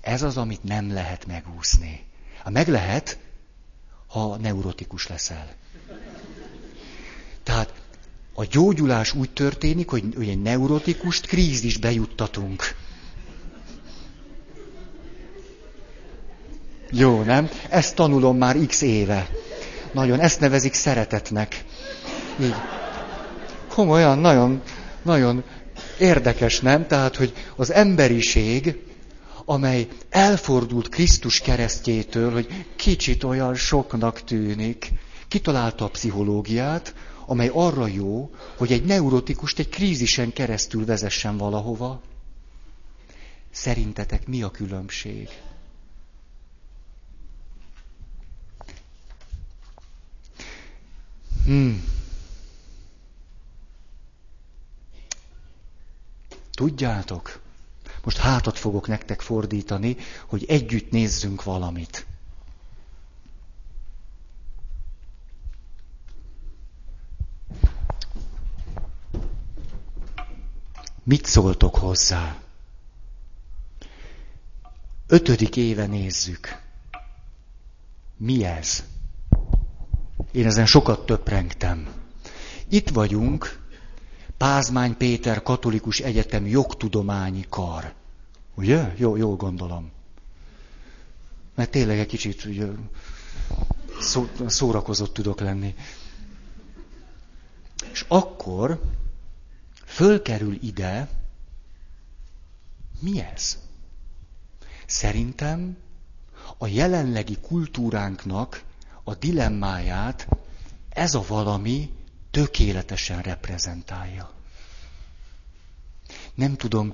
Ez az, amit nem lehet megúszni. Ha meg lehet, ha neurotikus leszel. Tehát a gyógyulás úgy történik, hogy, egy neurotikust krízisbe juttatunk. Jó, nem? Ezt tanulom már x éve. Nagyon, ezt nevezik szeretetnek. Így. Komolyan, nagyon, nagyon érdekes, nem? Tehát, hogy az emberiség, amely elfordult Krisztus keresztjétől, hogy kicsit olyan soknak tűnik, kitalálta a pszichológiát, amely arra jó, hogy egy neurotikust egy krízisen keresztül vezessen valahova. Szerintetek mi a különbség? Hmm. Tudjátok, most hátat fogok nektek fordítani, hogy együtt nézzünk valamit. Mit szóltok hozzá? Ötödik éve nézzük. Mi ez? Én ezen sokat töprengtem. Itt vagyunk, Pázmány Péter Katolikus Egyetem jogtudományi kar. Ugye? Jó, jól gondolom. Mert tényleg egy kicsit ugye, szó, szórakozott tudok lenni. És akkor fölkerül ide, mi ez? Szerintem a jelenlegi kultúránknak a dilemmáját ez a valami tökéletesen reprezentálja. Nem tudom,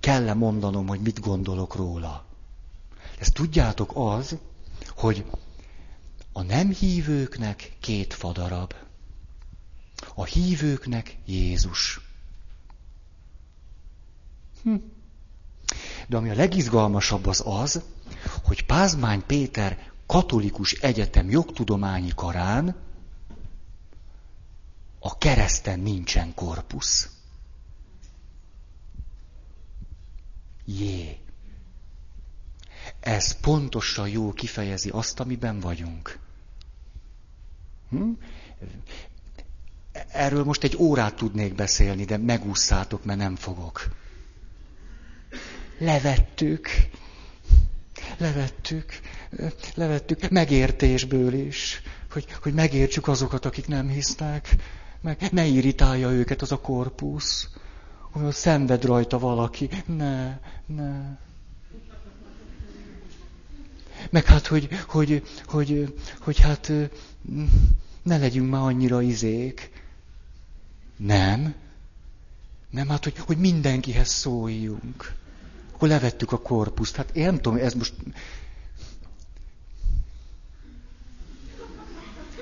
kell-e mondanom, hogy mit gondolok róla. Ezt tudjátok az, hogy a nem hívőknek két fadarab. A hívőknek Jézus. Hm. De ami a legizgalmasabb az az, hogy Pázmány Péter katolikus egyetem jogtudományi karán a kereszten nincsen korpusz. Jé. Ez pontosan jól kifejezi azt, amiben vagyunk. Hm? Erről most egy órát tudnék beszélni, de megúszátok, mert nem fogok. Levettük. Levettük. Levettük. Megértésből is. Hogy, hogy megértsük azokat, akik nem hisznek. Meg ne irritálja őket az a korpusz. Hogy szenved rajta valaki. Ne, ne. Meg hát, hogy, hogy, hogy, hogy hát ne legyünk már annyira izék. Nem. Nem, hát, hogy, hogy mindenkihez szóljunk. Akkor levettük a korpuszt. Hát én nem tudom, ez most...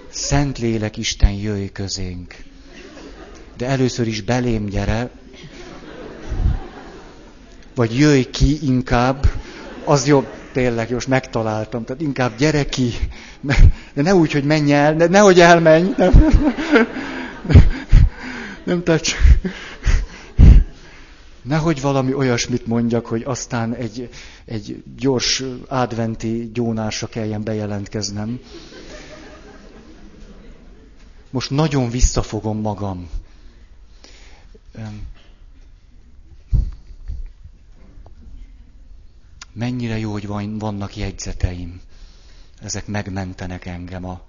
Szent lélek Isten jöjj közénk. De először is belém gyere, vagy jöjj ki inkább, az jobb, tényleg, most megtaláltam, tehát inkább gyere ki, de ne úgy, hogy menj el, ne, nehogy elmenj, nem, nem, tehát csak, nehogy valami olyasmit mondjak, hogy aztán egy, egy gyors adventi gyónásra kelljen bejelentkeznem. Most nagyon visszafogom magam. Mennyire jó, hogy van, vannak jegyzeteim. Ezek megmentenek engem a...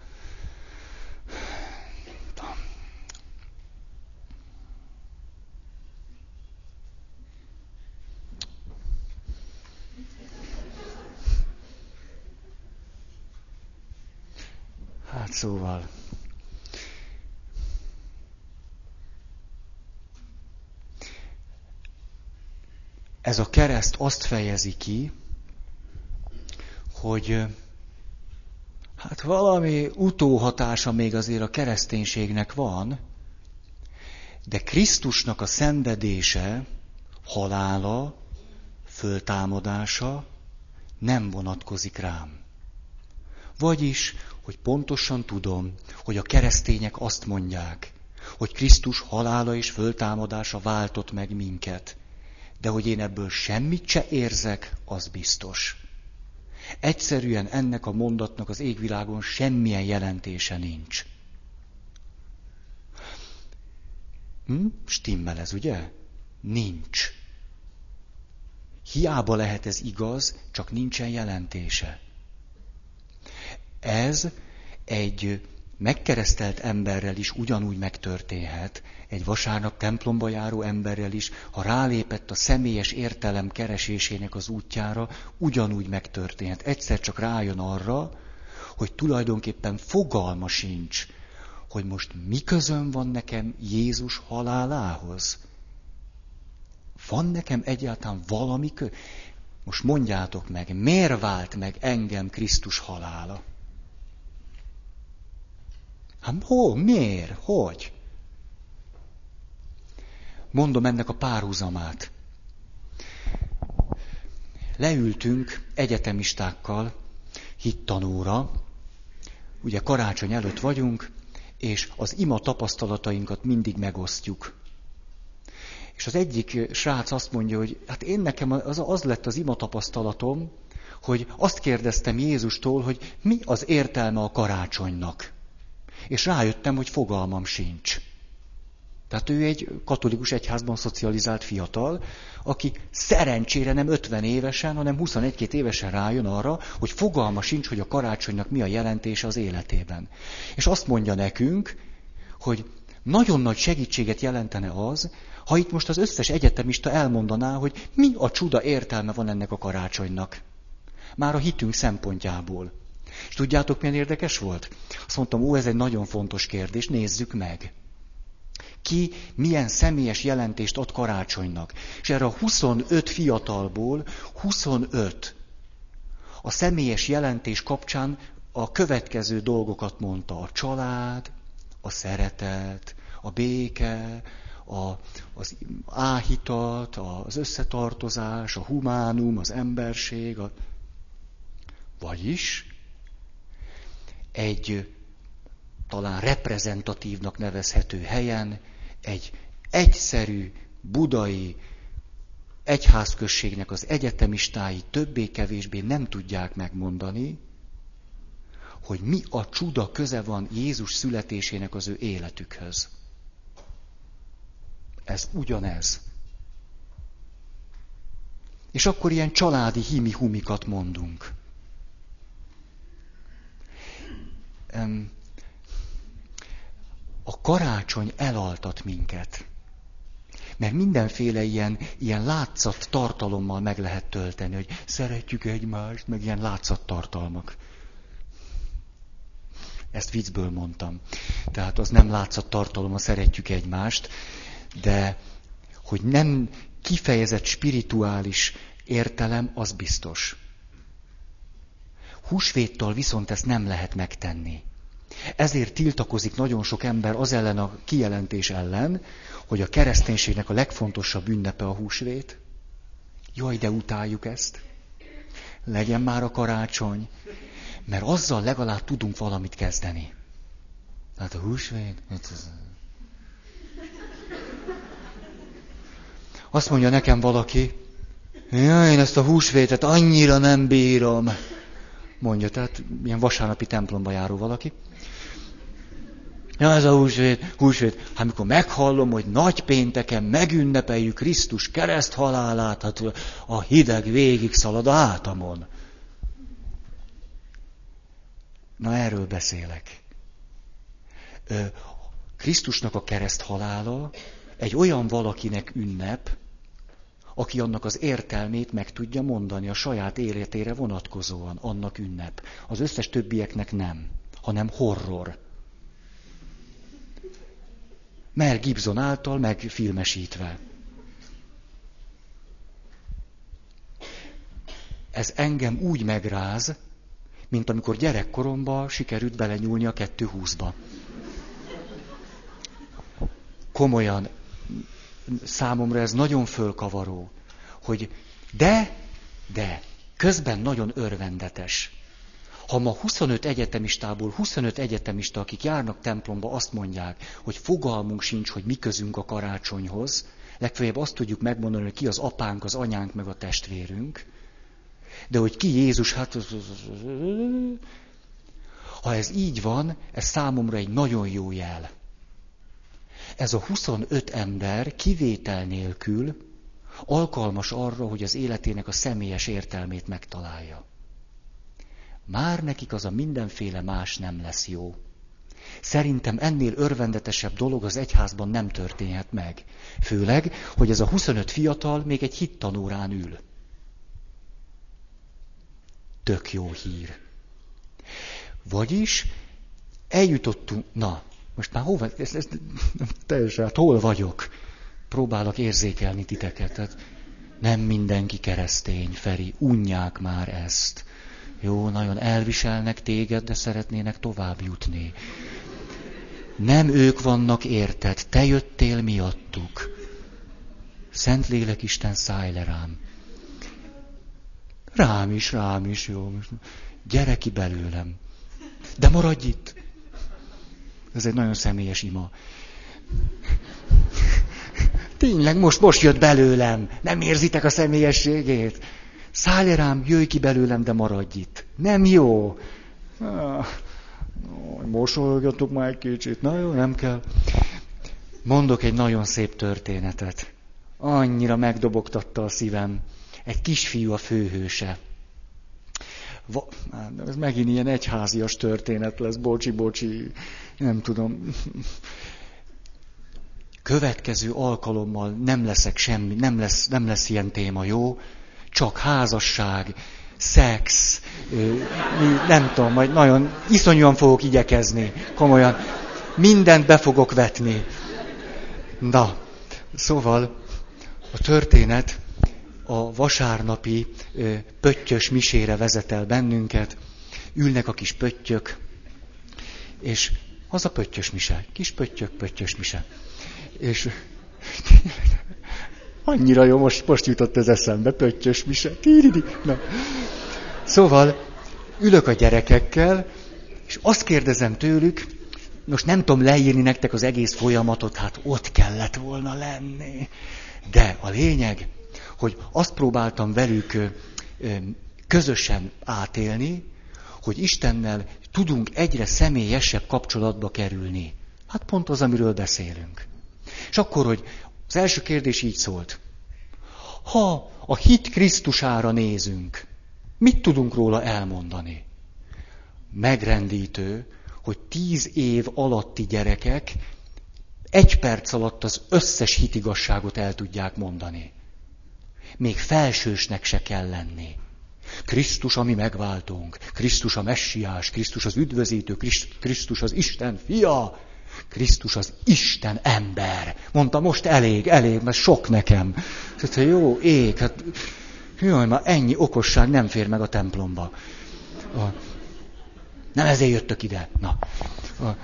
Hát szóval... Ez a kereszt azt fejezi ki, hogy hát valami utóhatása még azért a kereszténységnek van, de Krisztusnak a szenvedése, halála, föltámadása nem vonatkozik rám. Vagyis, hogy pontosan tudom, hogy a keresztények azt mondják, hogy Krisztus halála és föltámadása váltott meg minket. De hogy én ebből semmit se érzek, az biztos. Egyszerűen ennek a mondatnak az égvilágon semmilyen jelentése nincs. Hm? Stimmel ez, ugye? Nincs. Hiába lehet ez igaz, csak nincsen jelentése. Ez egy megkeresztelt emberrel is ugyanúgy megtörténhet, egy vasárnap templomba járó emberrel is, ha rálépett a személyes értelem keresésének az útjára, ugyanúgy megtörténhet. Egyszer csak rájön arra, hogy tulajdonképpen fogalma sincs, hogy most mi közön van nekem Jézus halálához. Van nekem egyáltalán valami kö... Most mondjátok meg, miért vált meg engem Krisztus halála? Hát hol, miért, hogy? Mondom ennek a párhuzamát. Leültünk egyetemistákkal hittanóra, ugye karácsony előtt vagyunk, és az ima tapasztalatainkat mindig megosztjuk. És az egyik srác azt mondja, hogy hát én nekem az, az lett az ima tapasztalatom, hogy azt kérdeztem Jézustól, hogy mi az értelme a karácsonynak. És rájöttem, hogy fogalmam sincs. Tehát ő egy katolikus egyházban szocializált fiatal, aki szerencsére nem 50 évesen, hanem 21 évesen rájön arra, hogy fogalma sincs, hogy a karácsonynak mi a jelentése az életében. És azt mondja nekünk, hogy nagyon nagy segítséget jelentene az, ha itt most az összes egyetemista elmondaná, hogy mi a csuda értelme van ennek a karácsonynak. Már a hitünk szempontjából. És tudjátok, milyen érdekes volt? Azt mondtam, ó, ez egy nagyon fontos kérdés, nézzük meg. Ki milyen személyes jelentést ad karácsonynak. És erre a 25 fiatalból 25 a személyes jelentés kapcsán a következő dolgokat mondta. A család, a szeretet, a béke, a, az áhítat, az összetartozás, a humánum, az emberség. A... Vagyis egy talán reprezentatívnak nevezhető helyen egy egyszerű budai egyházközségnek az egyetemistái többé-kevésbé nem tudják megmondani, hogy mi a csuda köze van Jézus születésének az ő életükhöz. Ez ugyanez. És akkor ilyen családi himi-humikat mondunk. A karácsony elaltat minket. Mert mindenféle ilyen, ilyen látszat tartalommal meg lehet tölteni, hogy szeretjük egymást, meg ilyen látszat tartalmak. Ezt viccből mondtam. Tehát az nem látszat tartalom, a szeretjük egymást, de hogy nem kifejezett spirituális értelem, az biztos. Húsvéttal viszont ezt nem lehet megtenni. Ezért tiltakozik nagyon sok ember az ellen a kijelentés ellen, hogy a kereszténységnek a legfontosabb ünnepe a húsvét. Jaj, de utáljuk ezt. Legyen már a karácsony, mert azzal legalább tudunk valamit kezdeni. Tehát a húsvét, hát azt mondja nekem valaki, ja, én ezt a húsvétet annyira nem bírom. Mondja, tehát ilyen vasárnapi templomba járó valaki. Ja, ez a húsvét, húsvét. Hát mikor meghallom, hogy nagy pénteken megünnepeljük Krisztus kereszt halálát, hát a hideg végig szalad a hátamon. Na erről beszélek. Krisztusnak a kereszt halála egy olyan valakinek ünnep, aki annak az értelmét meg tudja mondani a saját életére vonatkozóan, annak ünnep. Az összes többieknek nem, hanem horror. Mel Gibson által megfilmesítve. Ez engem úgy megráz, mint amikor gyerekkoromban sikerült belenyúlni a 220-ba. Komolyan, számomra ez nagyon fölkavaró, hogy de, de, közben nagyon örvendetes. Ha ma 25 egyetemistából 25 egyetemista, akik járnak templomba, azt mondják, hogy fogalmunk sincs, hogy mi közünk a karácsonyhoz, legfeljebb azt tudjuk megmondani, hogy ki az apánk, az anyánk, meg a testvérünk, de hogy ki Jézus, hát... Ha ez így van, ez számomra egy nagyon jó jel. Ez a 25 ember kivétel nélkül alkalmas arra, hogy az életének a személyes értelmét megtalálja. Már nekik az a mindenféle más nem lesz jó. Szerintem ennél örvendetesebb dolog az egyházban nem történhet meg. Főleg, hogy ez a 25 fiatal még egy hittanórán ül. Tök jó hír. Vagyis eljutottunk, na, most már hova, ez, ez, teljesen, hát hol vagyok? Próbálok érzékelni titeket. Tehát nem mindenki keresztény, Feri, unják már ezt. Jó, nagyon elviselnek téged, de szeretnének tovább jutni. Nem ők vannak érted, te jöttél miattuk. Szentlélek Isten szállj le rám. Rám is, rám is, jó. Gyere ki belőlem. De maradj itt. Ez egy nagyon személyes ima. <laughs> Tényleg most, most jött belőlem. Nem érzitek a személyességét? Szállj rám, jöjj ki belőlem, de maradj itt. Nem jó. Ah, mosolygjatok már egy kicsit. Na jó, nem kell. Mondok egy nagyon szép történetet. Annyira megdobogtatta a szívem. Egy kisfiú a főhőse. Va, ez megint ilyen egyházias történet lesz, bocsi, bocsi, nem tudom. Következő alkalommal nem leszek semmi, nem lesz, nem lesz ilyen téma, jó? Csak házasság, szex, nem tudom, majd nagyon iszonyúan fogok igyekezni, komolyan. Mindent be fogok vetni. Na, szóval a történet a vasárnapi pöttyös misére vezet el bennünket, ülnek a kis pöttyök, és az a pöttyös mise, kis pöttyök, pöttyös mise. És annyira jó, most, most jutott ez eszembe, pöttyös mise. Na. Szóval ülök a gyerekekkel, és azt kérdezem tőlük, most nem tudom leírni nektek az egész folyamatot, hát ott kellett volna lenni. De a lényeg, hogy azt próbáltam velük közösen átélni, hogy Istennel tudunk egyre személyesebb kapcsolatba kerülni. Hát pont az, amiről beszélünk. És akkor, hogy az első kérdés így szólt. Ha a hit Krisztusára nézünk, mit tudunk róla elmondani? Megrendítő, hogy tíz év alatti gyerekek egy perc alatt az összes hitigasságot el tudják mondani. Még felsősnek se kell lenni. Krisztus, ami megváltunk, Krisztus a messiás, Krisztus az üdvözítő, Krisztus az Isten fia, Krisztus az Isten ember. Mondta, most elég, elég, mert sok nekem. Tehát, jó, ég, hát jaj, már ennyi okosság nem fér meg a templomba. A, nem ezért jöttök ide. Na. A,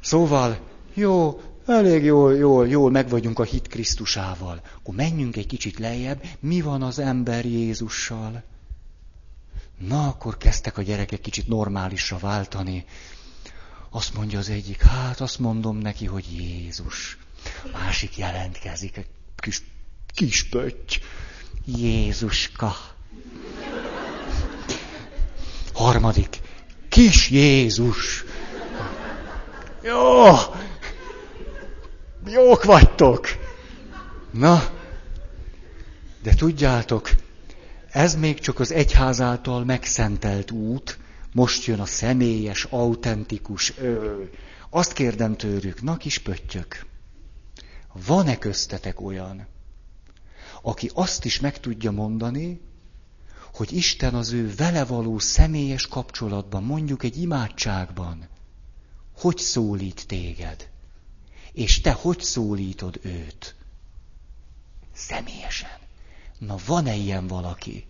szóval, jó, elég jól, jól, jól meg vagyunk a hit Krisztusával. Akkor menjünk egy kicsit lejjebb, mi van az ember Jézussal? Na, akkor kezdtek a gyerekek kicsit normálisra váltani. Azt mondja az egyik, hát azt mondom neki, hogy Jézus. A másik jelentkezik, egy kis, kis pötty. Jézuska. Harmadik, kis Jézus. Jó, jók vagytok. Na, de tudjátok, ez még csak az egyház által megszentelt út, most jön a személyes, autentikus. Ö, azt kérdem tőlük, na kis pöttyök, van-e köztetek olyan, aki azt is meg tudja mondani, hogy Isten az ő vele való személyes kapcsolatban, mondjuk egy imádságban, hogy szólít téged, és te hogy szólítod őt? Személyesen. Na van-e ilyen valaki?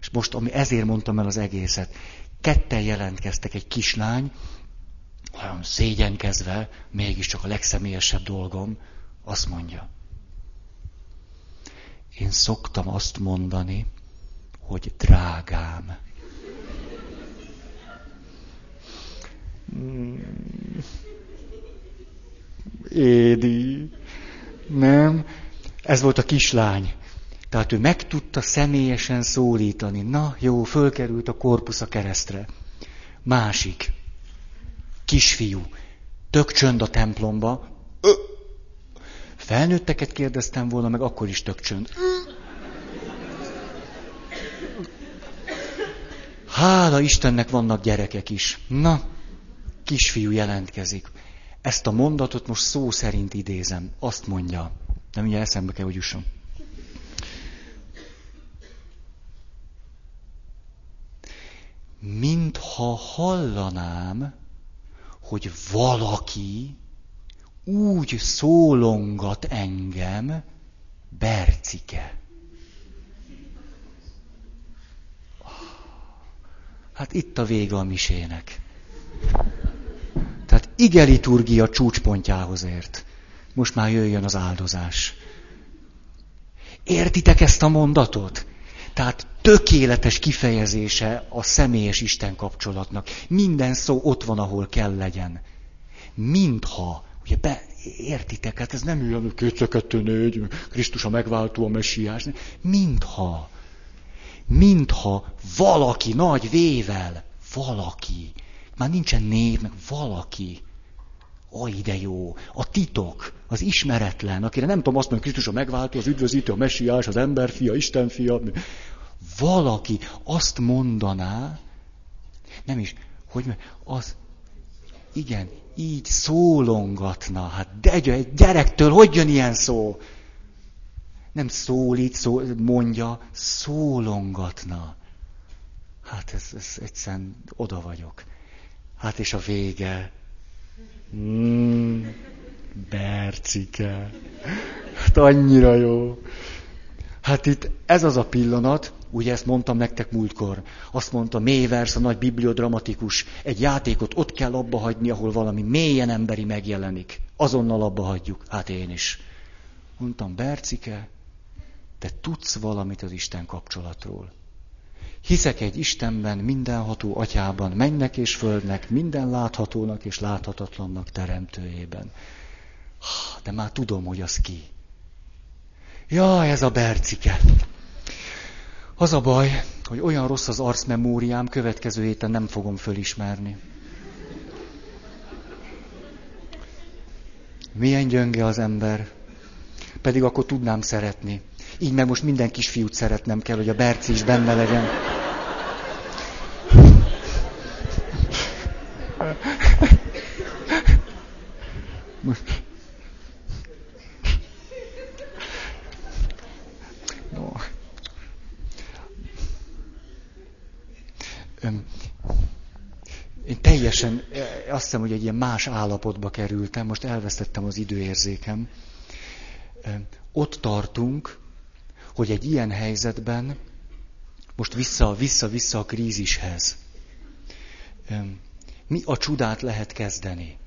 És most ami ezért mondtam el az egészet. Ketten jelentkeztek egy kislány, olyan szégyenkezve, mégiscsak a legszemélyesebb dolgom, azt mondja. Én szoktam azt mondani, hogy drágám. Édi. Nem. Ez volt a kislány. Tehát ő meg tudta személyesen szólítani. Na, jó, fölkerült a korpusz a keresztre. Másik. Kisfiú. Tök csönd a templomba. Felnőtteket kérdeztem volna, meg akkor is tök csönd. Hála Istennek vannak gyerekek is. Na, kisfiú jelentkezik. Ezt a mondatot most szó szerint idézem. Azt mondja. Nem ugye eszembe kell, hogy jusson. Mintha hallanám, hogy valaki úgy szólongat engem, Bercike. Hát itt a vége a misének. Tehát ige liturgia csúcspontjához ért. Most már jöjjön az áldozás. Értitek ezt a mondatot? Tehát tökéletes kifejezése a személyes Isten kapcsolatnak. Minden szó ott van, ahol kell legyen. Mintha, ugye be, értitek, hát ez nem olyan kétszer négy, Krisztus a megváltó, a messiás. Mintha, mintha valaki nagy vével, valaki, már nincsen név, meg valaki, Ó, ide jó, a titok, az ismeretlen, akire nem tudom azt mondani, Krisztus a megváltó, az üdvözítő, a messiás, az emberfia, Isten fia. Valaki azt mondaná, nem is, hogy az, igen, így szólongatna. Hát de egy gyerektől hogy jön ilyen szó? Nem szólít, szó, mondja, szólongatna. Hát ez, ez egyszerűen oda vagyok. Hát és a vége. Mm, Bercike. Hát annyira jó. Hát itt ez az a pillanat, ugye ezt mondtam nektek múltkor, azt mondta Mévers, a nagy bibliodramatikus, egy játékot ott kell abba hagyni, ahol valami mélyen emberi megjelenik. Azonnal abba hagyjuk. Hát én is. Mondtam, Bercike, te tudsz valamit az Isten kapcsolatról. Hiszek egy Istenben, mindenható atyában, mennek és földnek, minden láthatónak és láthatatlannak teremtőjében. De már tudom, hogy az ki. Ja, ez a bercike. Az a baj, hogy olyan rossz az arcmemóriám, következő héten nem fogom fölismerni. Milyen gyönge az ember. Pedig akkor tudnám szeretni. Így meg most minden kisfiút szeretnem kell, hogy a Berci is benne legyen. Most. Teljesen, azt hiszem, hogy egy ilyen más állapotba kerültem, most elvesztettem az időérzékem. Ott tartunk, hogy egy ilyen helyzetben, most vissza, vissza, vissza a krízishez, mi a csodát lehet kezdeni?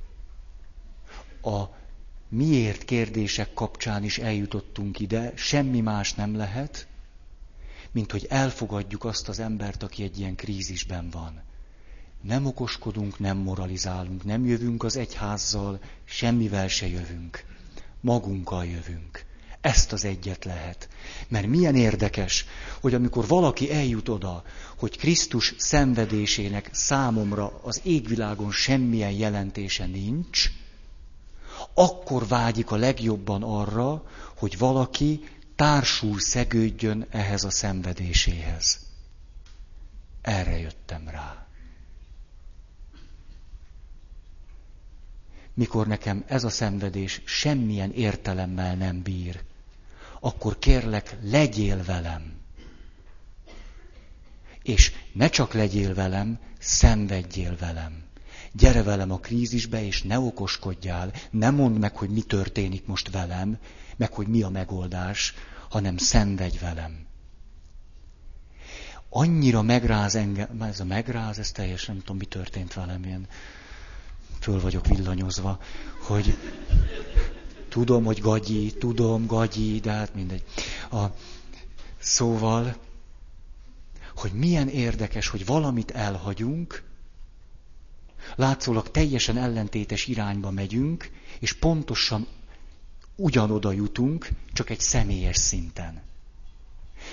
A miért kérdések kapcsán is eljutottunk ide, semmi más nem lehet, mint hogy elfogadjuk azt az embert, aki egy ilyen krízisben van. Nem okoskodunk, nem moralizálunk, nem jövünk az egyházzal, semmivel se jövünk. Magunkkal jövünk. Ezt az egyet lehet. Mert milyen érdekes, hogy amikor valaki eljut oda, hogy Krisztus szenvedésének számomra az égvilágon semmilyen jelentése nincs, akkor vágyik a legjobban arra, hogy valaki társul szegődjön ehhez a szenvedéséhez. Erre jöttem rá. Mikor nekem ez a szenvedés semmilyen értelemmel nem bír, akkor kérlek, legyél velem. És ne csak legyél velem, szenvedjél velem. Gyere velem a krízisbe, és ne okoskodjál, ne mondd meg, hogy mi történik most velem, meg hogy mi a megoldás, hanem szenvedj velem. Annyira megráz engem, ez a megráz, ez teljesen nem tudom, mi történt velem, ilyen föl vagyok villanyozva, hogy Tudom, hogy gagyi, tudom, gagyi, de hát mindegy. A, szóval, hogy milyen érdekes, hogy valamit elhagyunk, látszólag teljesen ellentétes irányba megyünk, és pontosan ugyanoda jutunk, csak egy személyes szinten.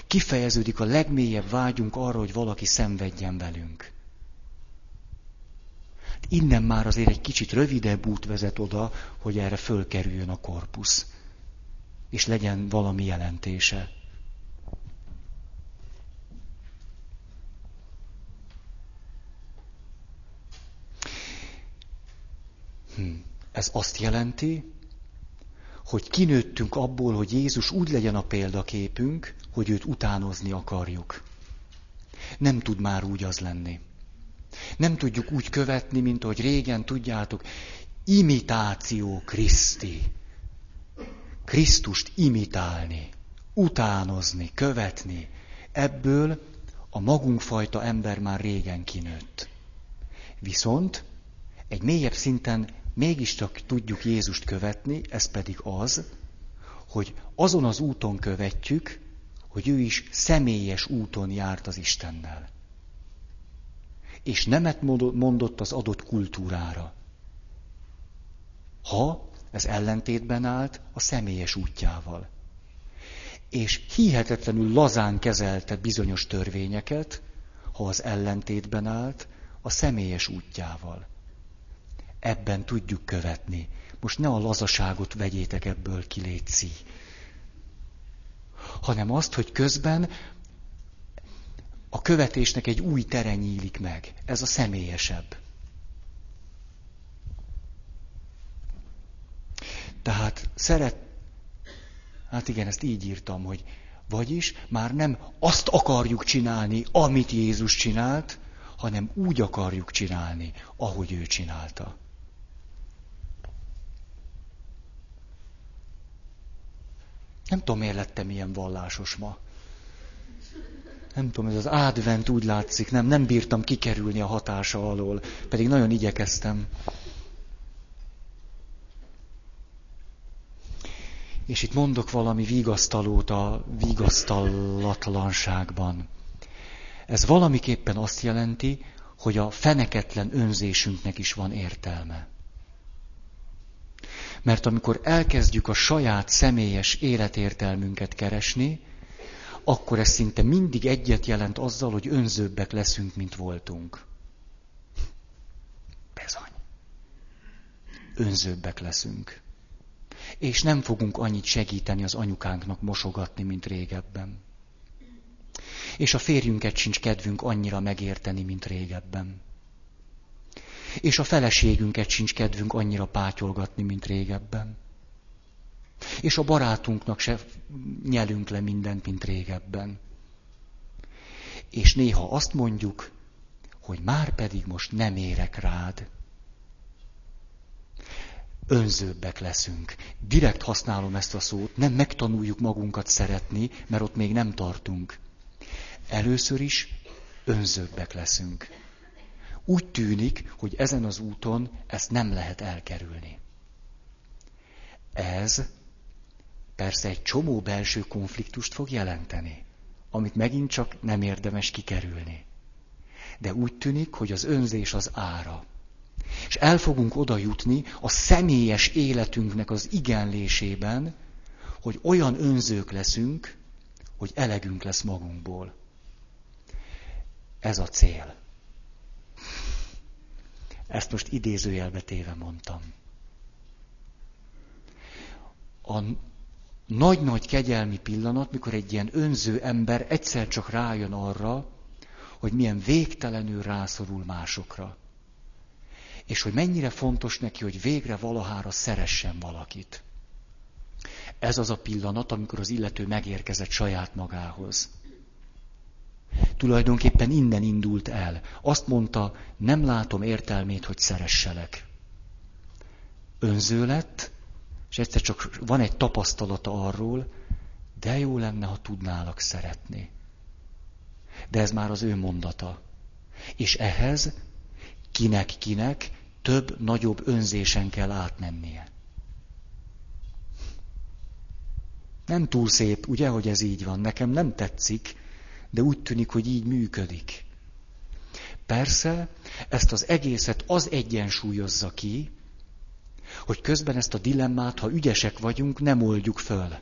Kifejeződik a legmélyebb vágyunk arra, hogy valaki szenvedjen velünk. Innen már azért egy kicsit rövidebb út vezet oda, hogy erre fölkerüljön a korpusz. És legyen valami jelentése. Hm. Ez azt jelenti, hogy kinőttünk abból, hogy Jézus úgy legyen a példaképünk, hogy őt utánozni akarjuk. Nem tud már úgy az lenni. Nem tudjuk úgy követni, mint ahogy régen tudjátok, imitáció Kriszti. Krisztust imitálni, utánozni, követni. Ebből a magunkfajta ember már régen kinőtt. Viszont egy mélyebb szinten mégiscsak tudjuk Jézust követni, ez pedig az, hogy azon az úton követjük, hogy ő is személyes úton járt az Istennel és nemet mondott az adott kultúrára. Ha ez ellentétben állt a személyes útjával. És hihetetlenül lazán kezelte bizonyos törvényeket, ha az ellentétben állt a személyes útjával. Ebben tudjuk követni. Most ne a lazaságot vegyétek ebből ki, létszi. Hanem azt, hogy közben a követésnek egy új tere nyílik meg. Ez a személyesebb. Tehát szeret, hát igen, ezt így írtam, hogy vagyis már nem azt akarjuk csinálni, amit Jézus csinált, hanem úgy akarjuk csinálni, ahogy ő csinálta. Nem tudom, miért lettem ilyen vallásos ma. Nem tudom, ez az advent úgy látszik, nem, nem bírtam kikerülni a hatása alól, pedig nagyon igyekeztem. És itt mondok valami vigasztalót a vigasztalatlanságban. Ez valamiképpen azt jelenti, hogy a feneketlen önzésünknek is van értelme. Mert amikor elkezdjük a saját személyes életértelmünket keresni, akkor ez szinte mindig egyet jelent azzal, hogy önzőbbek leszünk, mint voltunk. Bezony. Önzőbbek leszünk. És nem fogunk annyit segíteni az anyukánknak mosogatni, mint régebben. És a férjünket sincs kedvünk annyira megérteni, mint régebben. És a feleségünket sincs kedvünk annyira pátyolgatni, mint régebben. És a barátunknak se nyelünk le mindent, mint régebben. És néha azt mondjuk, hogy már pedig most nem érek rád. Önzőbbek leszünk. Direkt használom ezt a szót, nem megtanuljuk magunkat szeretni, mert ott még nem tartunk. Először is önzőbbek leszünk. Úgy tűnik, hogy ezen az úton ezt nem lehet elkerülni. Ez persze egy csomó belső konfliktust fog jelenteni, amit megint csak nem érdemes kikerülni. De úgy tűnik, hogy az önzés az ára. És el fogunk oda jutni a személyes életünknek az igenlésében, hogy olyan önzők leszünk, hogy elegünk lesz magunkból. Ez a cél. Ezt most idézőjelbe téve mondtam. A nagy-nagy kegyelmi pillanat, mikor egy ilyen önző ember egyszer csak rájön arra, hogy milyen végtelenül rászorul másokra. És hogy mennyire fontos neki, hogy végre valahára szeressen valakit. Ez az a pillanat, amikor az illető megérkezett saját magához. Tulajdonképpen innen indult el. Azt mondta, nem látom értelmét, hogy szeresselek. Önző lett, és egyszer csak van egy tapasztalata arról, de jó lenne, ha tudnálak szeretni. De ez már az ő mondata. És ehhez kinek-kinek több, nagyobb önzésen kell átmennie. Nem túl szép, ugye, hogy ez így van. Nekem nem tetszik, de úgy tűnik, hogy így működik. Persze, ezt az egészet az egyensúlyozza ki, hogy közben ezt a dilemmát, ha ügyesek vagyunk, nem oldjuk föl,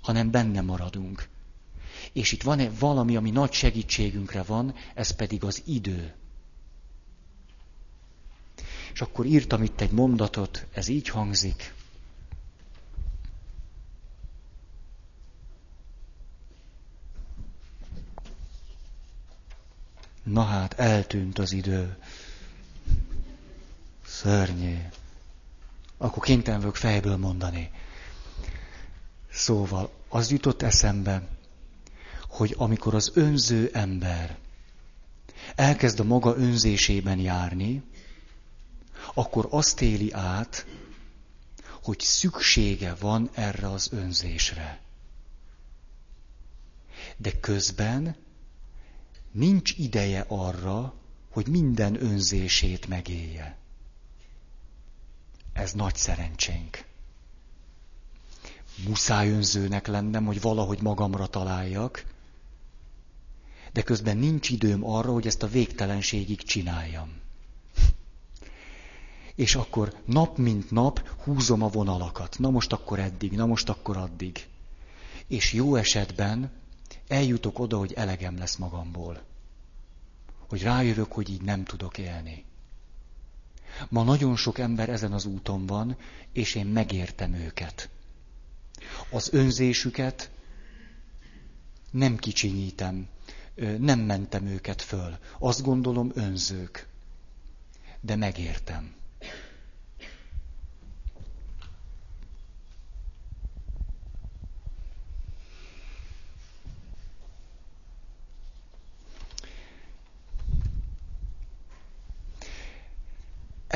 hanem benne maradunk. És itt van-e valami, ami nagy segítségünkre van, ez pedig az idő. És akkor írtam itt egy mondatot, ez így hangzik. Na hát, eltűnt az idő. Szörnyű. Akkor kénytelen vagyok fejből mondani. Szóval, az jutott eszembe, hogy amikor az önző ember elkezd a maga önzésében járni, akkor azt éli át, hogy szüksége van erre az önzésre. De közben nincs ideje arra, hogy minden önzését megélje. Ez nagy szerencsénk. Muszáj önzőnek lennem, hogy valahogy magamra találjak, de közben nincs időm arra, hogy ezt a végtelenségig csináljam. És akkor nap mint nap húzom a vonalakat. Na most akkor eddig, na most akkor addig. És jó esetben eljutok oda, hogy elegem lesz magamból. Hogy rájövök, hogy így nem tudok élni. Ma nagyon sok ember ezen az úton van, és én megértem őket. Az önzésüket nem kicsinyítem, nem mentem őket föl. Azt gondolom önzők. De megértem.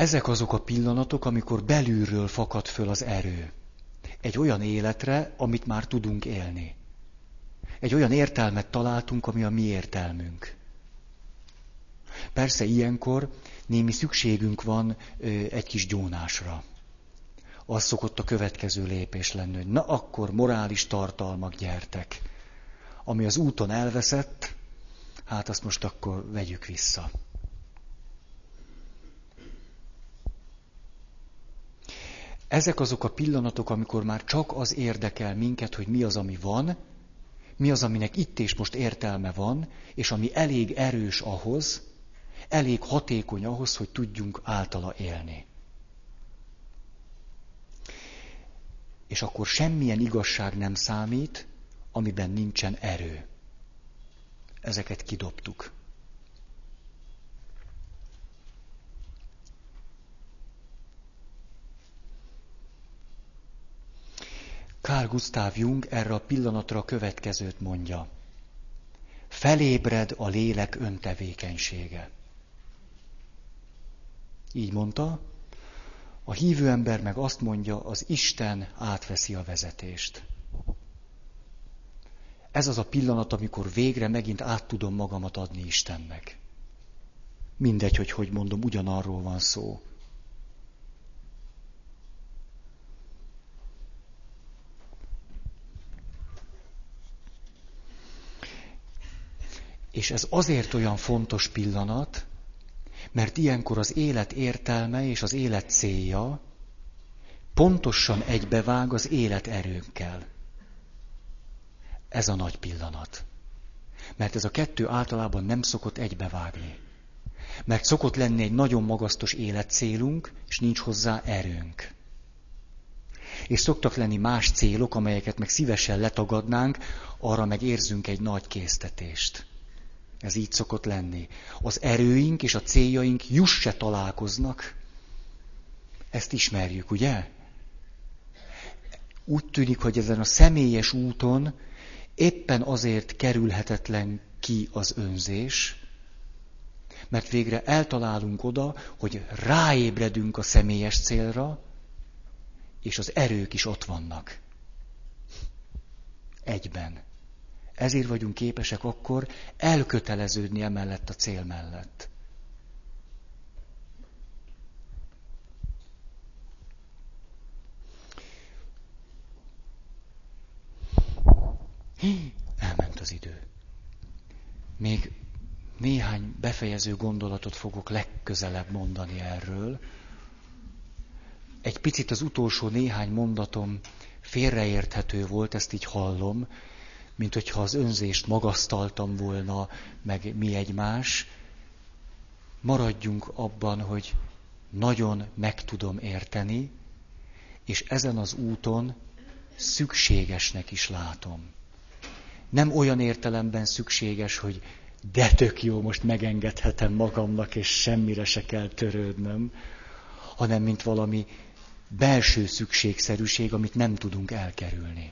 Ezek azok a pillanatok, amikor belülről fakad föl az erő. Egy olyan életre, amit már tudunk élni. Egy olyan értelmet találtunk, ami a mi értelmünk. Persze ilyenkor némi szükségünk van ö, egy kis gyónásra. Az szokott a következő lépés lenni, hogy na akkor morális tartalmak gyertek. Ami az úton elveszett, hát azt most akkor vegyük vissza. Ezek azok a pillanatok, amikor már csak az érdekel minket, hogy mi az, ami van, mi az, aminek itt és most értelme van, és ami elég erős ahhoz, elég hatékony ahhoz, hogy tudjunk általa élni. És akkor semmilyen igazság nem számít, amiben nincsen erő. Ezeket kidobtuk. Carl Gustav Jung erre a pillanatra a következőt mondja. Felébred a lélek öntevékenysége. Így mondta, a hívő ember meg azt mondja, az Isten átveszi a vezetést. Ez az a pillanat, amikor végre megint át tudom magamat adni Istennek. Mindegy, hogy hogy mondom, ugyanarról van szó. És ez azért olyan fontos pillanat, mert ilyenkor az élet értelme és az élet célja pontosan egybevág az élet erőnkkel. Ez a nagy pillanat. Mert ez a kettő általában nem szokott egybevágni. Mert szokott lenni egy nagyon magasztos életcélunk, és nincs hozzá erőnk. És szoktak lenni más célok, amelyeket meg szívesen letagadnánk, arra meg érzünk egy nagy késztetést. Ez így szokott lenni. Az erőink és a céljaink juss se találkoznak. Ezt ismerjük, ugye? Úgy tűnik, hogy ezen a személyes úton éppen azért kerülhetetlen ki az önzés, mert végre eltalálunk oda, hogy ráébredünk a személyes célra, és az erők is ott vannak. Egyben. Ezért vagyunk képesek akkor elköteleződni emellett a cél mellett. Elment az idő. Még néhány befejező gondolatot fogok legközelebb mondani erről. Egy picit az utolsó néhány mondatom félreérthető volt, ezt így hallom, mint hogyha az önzést magasztaltam volna, meg mi egymás. Maradjunk abban, hogy nagyon meg tudom érteni, és ezen az úton szükségesnek is látom. Nem olyan értelemben szükséges, hogy de tök jó, most megengedhetem magamnak, és semmire se kell törődnöm, hanem mint valami belső szükségszerűség, amit nem tudunk elkerülni.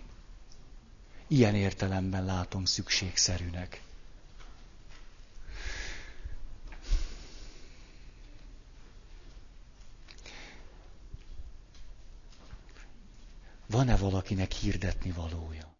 Ilyen értelemben látom szükségszerűnek. Van-e valakinek hirdetni valója?